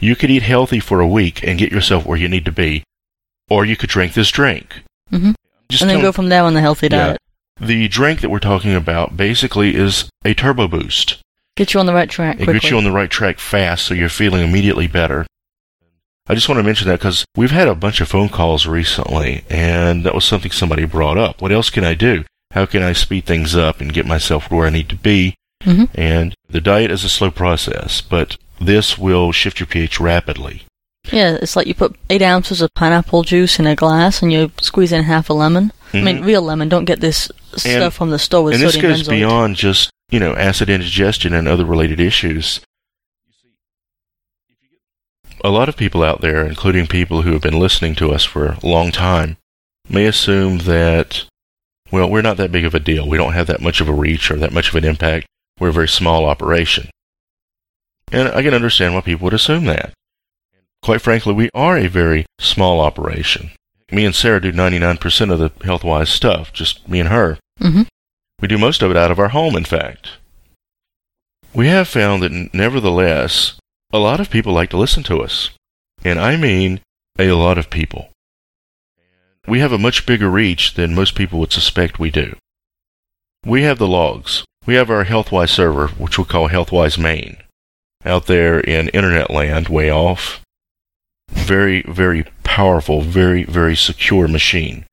You could eat healthy for a week and get yourself where you need to be, or you could drink this drink. hmm Just And then go from there on the healthy Yeah. diet. the drink that we're talking about basically is a turbo boost. Get you on the right track It gets you on the right track fast so you're feeling immediately better. I just want to mention that because we've had a bunch of phone calls recently, and that was something somebody brought up. What else can I do? How can I speed things up and get myself where I need to be? hmm And the diet is a slow process, but this will shift your pH rapidly. Yeah, it's like you put eight ounces of pineapple juice in a glass and you squeeze in half a lemon. I mean, Mhm. real lemon. Don't get this stuff from the store with and this goes benzoate. beyond just, you know, acid indigestion and other related issues. A lot of people out there, including people who have been listening to us for a long time, may assume that, well, we're not that big of a deal. We don't have that much of a reach or that much of an impact. We're a very small operation. And I can understand why people would assume that. Quite frankly, we are a very small operation. Me and Sarah do 99% of the Health Wyze stuff, just me and her. hmm We do most of it out of our home, in fact. We have found that, nevertheless, a lot of people like to listen to us. And I mean a lot of people. We have a much bigger reach than most people would suspect we do. We have the logs. We have our Health Wyze server, which we call Health Wyze Main, out there in internet land, way off. Very, very powerful, very, very secure machine.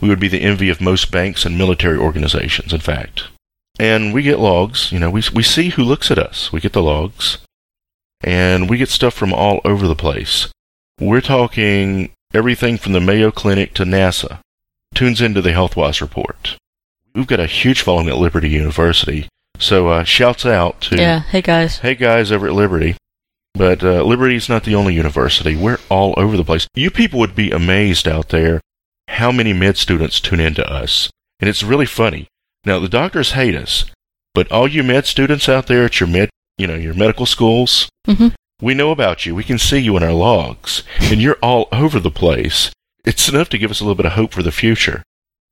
We would be the envy of most banks and military organizations, in fact. And we get logs, you know, we, we see who looks at us. We get the logs. And we get stuff from all over the place. We're talking everything from the Mayo Clinic to NASA tunes into the Health Wyze report. We've got a huge following at Liberty University. So uh, shouts out to Yeah. Hey guys. hey guys over at Liberty. But uh, is not the only university. We're all over the place. You people would be amazed out there how many med students tune into us. And it's really funny. Now, the doctors hate us, but all you med students out there at your med, you know, your medical schools, hmm we know about you. We can see you in our logs, and you're all over the place. It's enough to give us a little bit of hope for the future.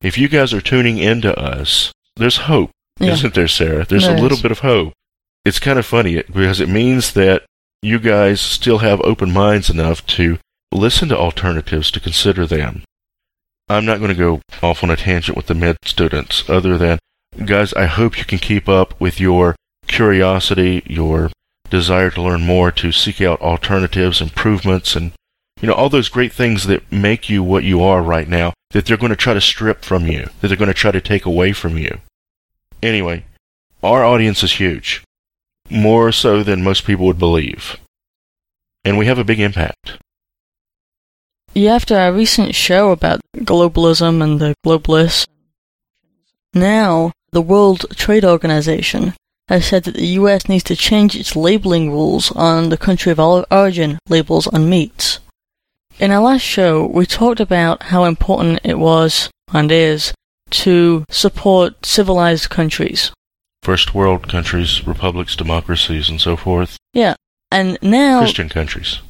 If you guys are tuning in to us, there's hope, Yeah. isn't there, Sarah? There's There a little is. bit of hope. It's kind of funny because it means that you guys still have open minds enough to listen to alternatives to consider them. I'm not going to go off on a tangent with the med students, other than, guys, I hope you can keep up with your curiosity, your desire to learn more, to seek out alternatives, improvements, and you know all those great things that make you what you are right now. That they're going to try to strip from you, that they're going to try to take away from you. Anyway, our audience is huge, more so than most people would believe, and we have a big impact. Yeah, after our recent show about globalism and the globalists, now the World Trade Organization has said that the US needs to change its labeling rules on the country of origin labels on meats. In our last show, we talked about how important it was and is to support civilized countries. First world countries, republics, democracies, and so forth. Yeah. And now Christian countries.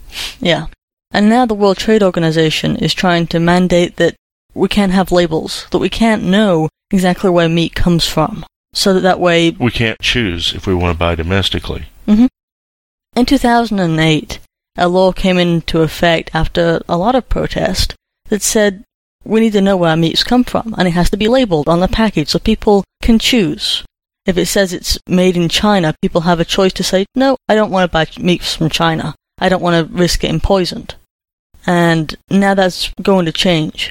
Yeah. And now the World Trade Organization is trying to mandate that we can't have labels, that we can't know exactly where meat comes from. So that that way, We can't choose if we want to buy domestically. Mm-hmm. in 2008, a law came into effect after a lot of protest that said we need to know where our meats come from, and it has to be labeled on the package so people can choose. If it says it's made in China, people have a choice to say, no, I don't want to buy meats from China. I don't want to risk getting poisoned. And now that's going to change.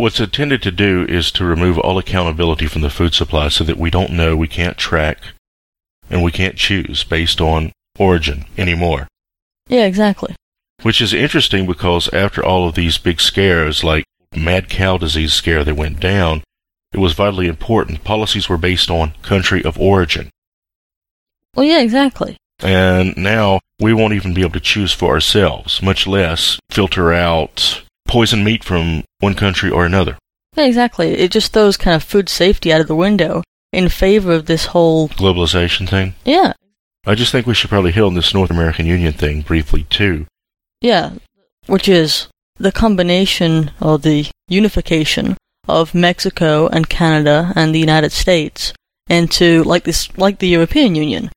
What's intended to do is to remove all accountability from the food supply so that we don't know, we can't track, and we can't choose based on origin anymore. Yeah, exactly. Which is interesting because after all of these big scares, like mad cow disease scare that went down, it was vitally important. Policies were based on country of origin. Well, yeah, exactly. And now we won't even be able to choose for ourselves, much less filter out poison meat from one country or another. Yeah, exactly. It just throws kind of food safety out of the window in favor of this whole. Globalization thing. Yeah, I just think we should probably hit on this North American Union thing briefly too. yeah. Which is the combination or the unification of Mexico and Canada and the United States into like this, like the European Union.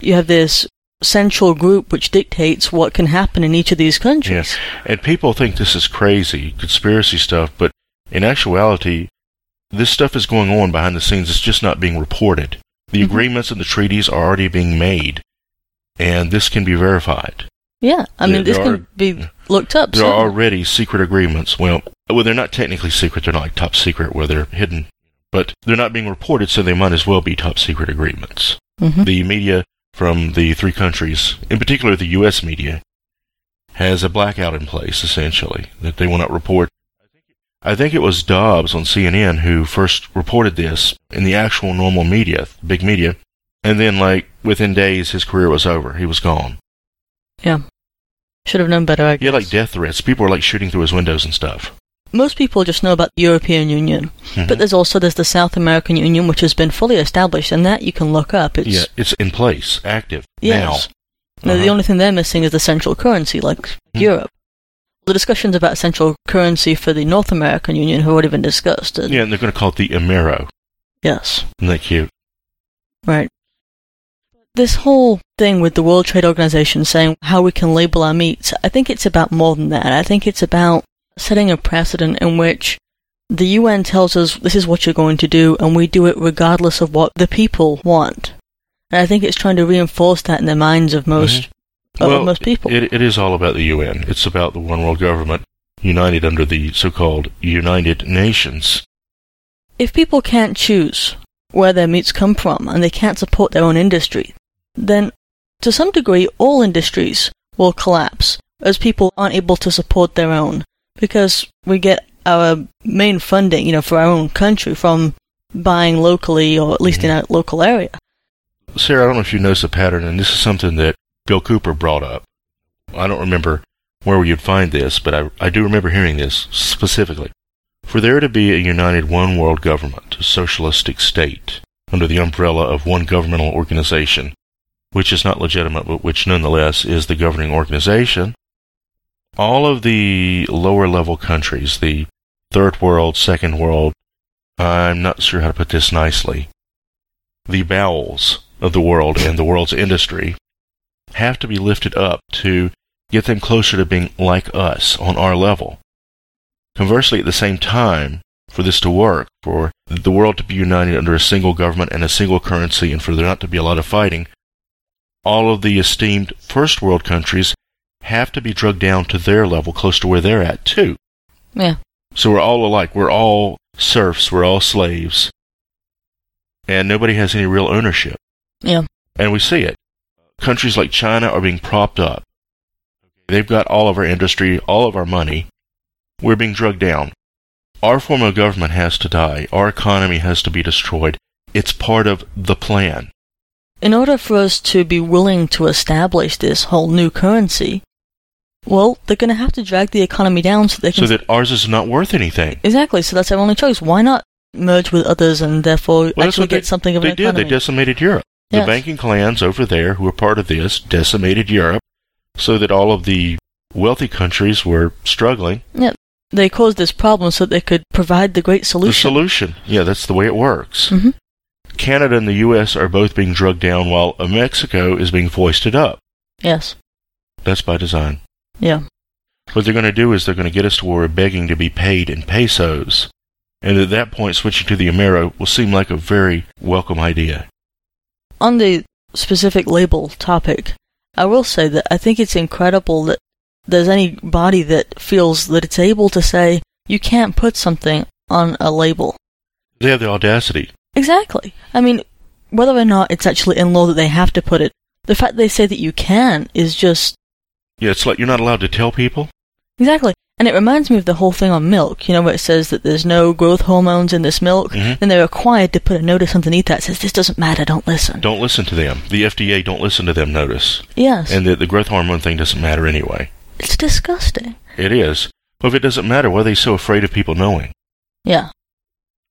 You have this central group which dictates what can happen in each of these countries. Yes. And people think this is crazy, conspiracy stuff, but in actuality, this stuff is going on behind the scenes. It's just not being reported. The Mhm. agreements and the treaties are already being made, and this can be verified. Yeah, I There- mean, this there can are- be looked up. There so- are already secret agreements. Well, well, they're not technically secret. They're not like top secret where they're hidden, but they're not being reported, so they might as well be top secret agreements. Mhm. The media from the three countries, in particular the U.S. media, has a blackout in place, essentially, that they will not report. I think it was Dobbs on CNN who first reported this in the actual normal media, big media, and then, like, within days, his career was over. He was gone. Yeah. Should have known better, I guess. had, like, death threats. People were, like, shooting through his windows and stuff. Most people just know about the European Union, Mhm. but there's also there's the South American Union, which has been fully established, and that you can look up. It's Yeah, it's in place, active yes. now. Now, The Uh-huh. only thing they're missing is the central currency, like Hmm. Europe. The discussions about central currency for the North American Union have already been discussed. and- Yeah, and they're going to call it the Amero. Yes. Isn't that cute? Right. This whole thing with the World Trade Organization saying how we can label our meats, I think it's about more than that. I think it's about setting a precedent in which the UN tells us this is what you're going to do, and we do it regardless of what the people want. And I think it's trying to reinforce that in the minds of most mm-hmm. of Well, most people. It, it is all about the UN. It's about the one world government united under the so-called United Nations. if people can't choose where their meats come from and they can't support their own industry, then to some degree all industries will collapse as people aren't able to support their own because we get our main funding, you know, for our own country from buying locally or at least in mm-hmm. our local area. Sarah, I don't know if you noticed a pattern, and this is something that Bill Cooper brought up. I don't remember where you'd find this, but I, I do remember hearing this specifically. For there to be a united one world government, a socialistic state, under the umbrella of one governmental organization, which is not legitimate, but which nonetheless is the governing organization, all of the lower level countries, the third world, second world, I'm not sure how to put this nicely, the bowels of the world and the world's industry have to be lifted up to get them closer to being like us on our level. Conversely, at the same time, for this to work, for the world to be united under a single government and a single currency, and for there not to be a lot of fighting, all of the esteemed first world countries have to be drugged down to their level, close to where they're at, too. Yeah. So we're all alike. We're all serfs. We're all slaves. And nobody has any real ownership. Yeah. And we see it. Countries like China are being propped up. They've got all of our industry, all of our money. We're being drugged down. Our form of government has to die. Our economy has to be destroyed. It's part of the plan. In order for us to be willing to establish this whole new currency, well, they're going to have to drag the economy down so they can So that ours is not worth anything. Exactly. So that's our only choice. Why not merge with others and therefore Well, actually get they- something of They an did. economy? They decimated Europe. Yes. The banking clans over there, who were part of this, decimated Europe so that all of the wealthy countries were struggling. Yeah, They caused this problem so that they could provide the great solution. The solution. yeah, that's the way it works. Mhm. Canada and the U.S. are both being drugged down while Mexico is being foisted up. Yes. That's by design. Yeah. What they're going to do is they're going to get us to where we're begging to be paid in pesos. And at that point, switching to the Amero will seem like a very welcome idea. On the specific label topic, I will say that I think it's incredible that there's any body that feels that it's able to say you can't put something on a label. They have the audacity. Exactly. I mean, whether or not it's actually in law that they have to put it, the fact they say that you can is just Yeah, it's like you're not allowed to tell people. Exactly. And it reminds me of the whole thing on milk, you know, where it says that there's no growth hormones in this milk, Mhm. and they're required to put a notice underneath that says, this doesn't matter, don't listen. Don't listen to them. The FDA don't listen to them notice. Yes. And the, the growth hormone thing doesn't matter anyway. it's disgusting. It is. Well, if it doesn't matter, why are they so afraid of people knowing? Yeah.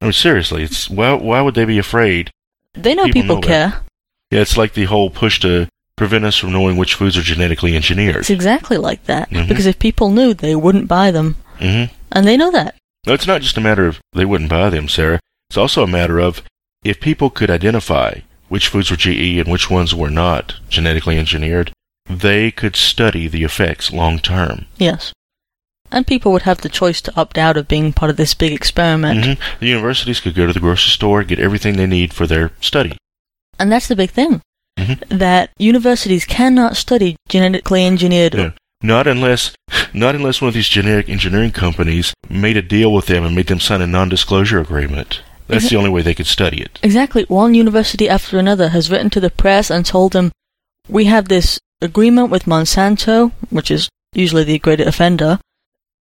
I mean, seriously, it's why, why would they be afraid? They know People people, know care. Yeah, it's like the whole push to prevent us from knowing which foods are genetically engineered. It's exactly like that. Mhm. Because if people knew, they wouldn't buy them. hmm And they know that. No, it's not just a matter of they wouldn't buy them, Sarah. It's also a matter of if people could identify which foods were GE and which ones were not genetically engineered, they could study the effects long term. Yes. And people would have the choice to opt out of being part of this big experiment. Mhm. The universities could go to the grocery store, get everything they need for their study. And that's the big thing. Mhm. that universities cannot study genetically engineered. Not unless, not unless one of these genetic engineering companies made a deal with them and made them sign a non-disclosure agreement. That's the only way they could study it. Exactly. One university after another has written to the press and told them, we have this agreement with Monsanto, which is usually the great offender,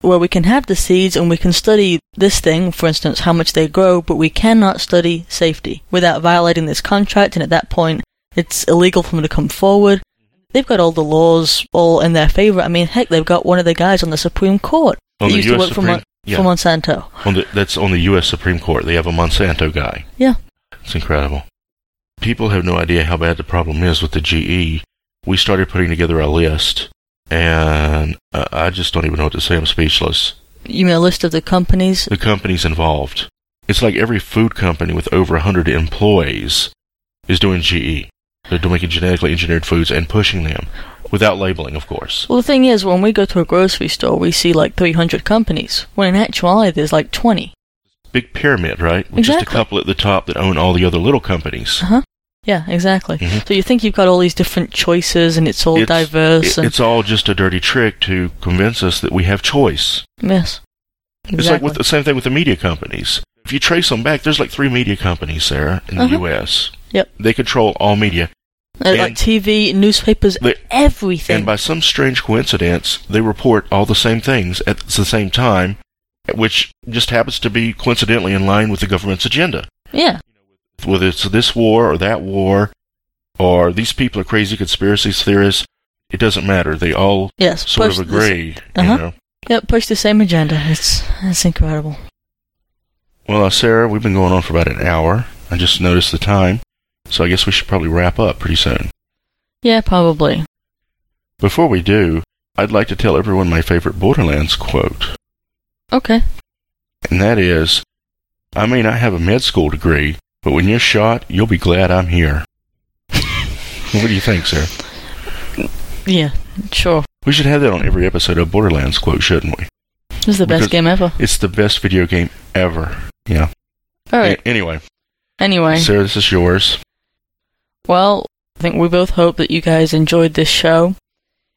where we can have the seeds and we can study this thing, for instance, how much they grow, but we cannot study safety without violating this contract, and at that point, it's illegal for them to come forward. They've got all the laws all in their favor. I mean, heck, they've got one of the guys on the Supreme Court On the used U.S. to work for, Supreme, Mon- yeah, for Monsanto. on the, that's on the U.S. Supreme Court. They have a Monsanto guy. Yeah. It's incredible. People have no idea how bad the problem is with the GE. We started putting together a list, and uh, I just don't even know what to say. I'm speechless. You mean a list of the companies? The companies involved. It's like every food company with over 100 employees is doing GE. They're doing genetically engineered foods and pushing them without labeling, of course. Well, the thing is, when we go to a grocery store, we see like 300 companies, when in actuality there's like 20. Big pyramid, right? With just a couple at the top that own all the other little companies. Uh-huh. Yeah, exactly. Mhm. So you think you've got all these different choices and it's all It's- diverse It- and it's all just a dirty trick to convince us that we have choice. yes. Exactly. It's like with the same thing with the media companies. If you trace them back, there's like three media companies, Sarah, in the Uh-huh. U.S. Yep. They control all media. Like TV, newspapers, They- everything. And by some strange coincidence, they report all the same things at the same time, which just happens to be coincidentally in line with the government's agenda. yeah, Whether it's this war or that war, or these people are crazy conspiracy theorists, it doesn't matter. They all yes. sort of the agree. Uh-huh. You know. Yep, push the same agenda. It's it's incredible. Well, uh, Sarah, we've been going on for about an hour. I just noticed the time, so I guess we should probably wrap up pretty soon. Yeah, probably. Before we do, I'd like to tell everyone my favorite Borderlands quote, Okay. and that is, I may not have a med school degree, but when you're shot, you'll be glad I'm here. what do you think, Sarah? Yeah, sure. We should have that on every episode of Borderlands quote, shouldn't we? This is the best game ever. It's the best video game ever. Yeah. All right. A- anyway, Anyway, Sarah, this is yours. Well, I think we both hope that you guys enjoyed this show.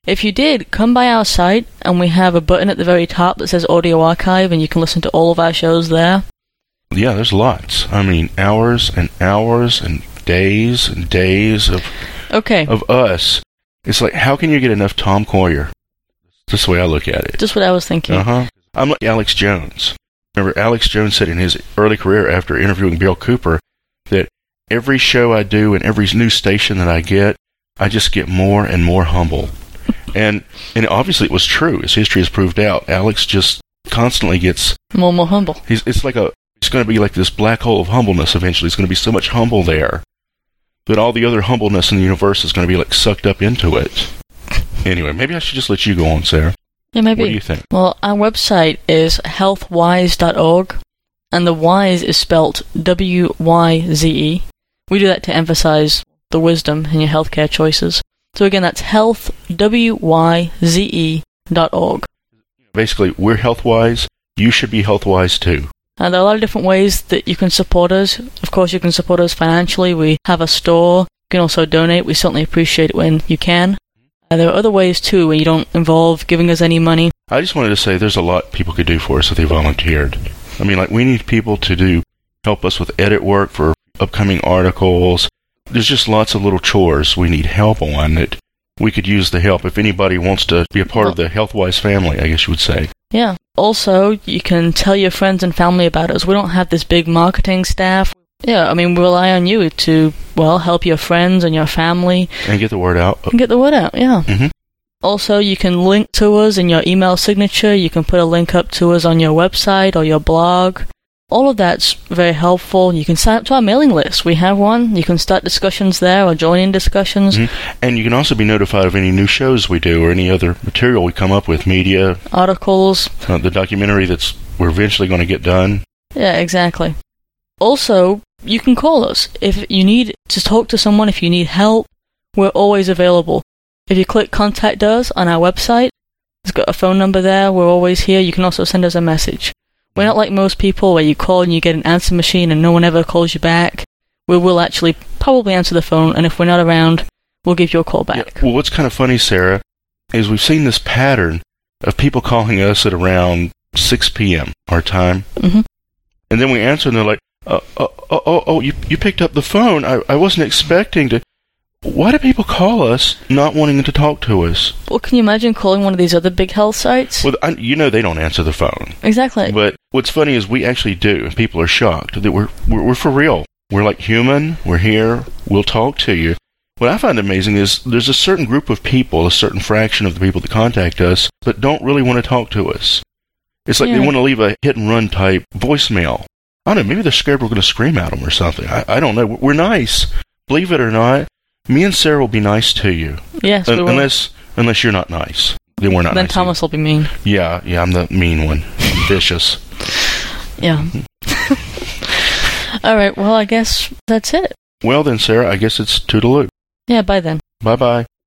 If you did, come by our site, and we have a button at the very top that says Audio Archive, and you can listen to all of our shows there. Yeah, there's lots. I mean, hours and hours and days and days of Okay, of us. It's like, how can you get enough Tom Corriher? That's the way I look at it. just what I was thinking. Uh huh. I'm like Alex Jones. Remember, Alex Jones said in his early career after interviewing Bill Cooper that every show I do and every new station that I get, I just get more and more humble. and and obviously it was true, as history has proved out. Alex just constantly gets More and more humble. he's it's like a it's going to be like this black hole of humbleness eventually. It's going to be so much humble there that all the other humbleness in the universe is going to be like sucked up into it. Anyway, maybe I should just let you go on, Sarah. Yeah, maybe. What do you think? Well, our website is healthwyze.org, and the wise is spelt W Y Z E. We do that to emphasize the wisdom in your healthcare choices. So again, that's health W Y Z E dot org. Basically, we're health wise. You should be health wise too. And there are a lot of different ways that you can support us. Of course, you can support us financially. We have a store. You can also donate. We certainly appreciate it when you can. Uh, there are other ways too where you don't involve giving us any money. I just wanted to say there's a lot people could do for us if they volunteered. I mean, like we need people to do help us with edit work for upcoming articles. There's just lots of little chores we need help on that we could use the help if anybody wants to be a part of the Health Wyze family, I guess you would say. Yeah. Also, you can tell your friends and family about us. We don't have this big marketing staff. Yeah, I mean, we rely on you to, well, help your friends and your family And get the word out. and get the word out. Yeah. Mhm. Also, you can link to us in your email signature. You can put a link up to us on your website or your blog. All of that's very helpful. You can sign up to our mailing list. We have one. You can start discussions there or join in discussions. Mhm. And you can also be notified of any new shows we do or any other material we come up with, media, Articles. uh, the documentary that's we're eventually going to get done. Yeah, exactly. Also, you can call us if you need to talk to someone, if you need help. We're always available. If you click contact us on our website, it's got a phone number there. We're always here. You can also send us a message. We're not like most people where you call and you get an answer machine and no one ever calls you back. We will actually probably answer the phone, and if we're not around, we'll give you a call Yeah, back. Well, what's kind of funny, Sarah, is we've seen this pattern of people calling us at around 6 p.m. our time, Mhm. and then we answer, and they're like, "Oh, oh, oh, oh, oh you you picked up the phone. I I wasn't expecting to." Why do people call us not wanting to talk to us? Well, can you imagine calling one of these other big health sites? Well, I, you know they don't answer the phone. exactly. But what's funny is we actually do, and people are shocked that we're, we're we're for real. We're like human. We're here. We'll talk to you. What I find amazing is there's a certain group of people, a certain fraction of the people that contact us, that don't really want to talk to us. It's like they want to leave a hit and run type voicemail. I don't know. Maybe they're scared we're going to scream at them or something. I, I don't know. We're nice. Believe it or not, me and Sarah will be nice to you, yes, we will. unless unless you're not nice. Then we're not. then nice Thomas will be mean. Yeah, yeah. I'm the mean one. Vicious. Yeah. All right. Well, I guess that's it. Well then, Sarah, I guess it's toodaloo. Yeah. Bye then. Bye bye.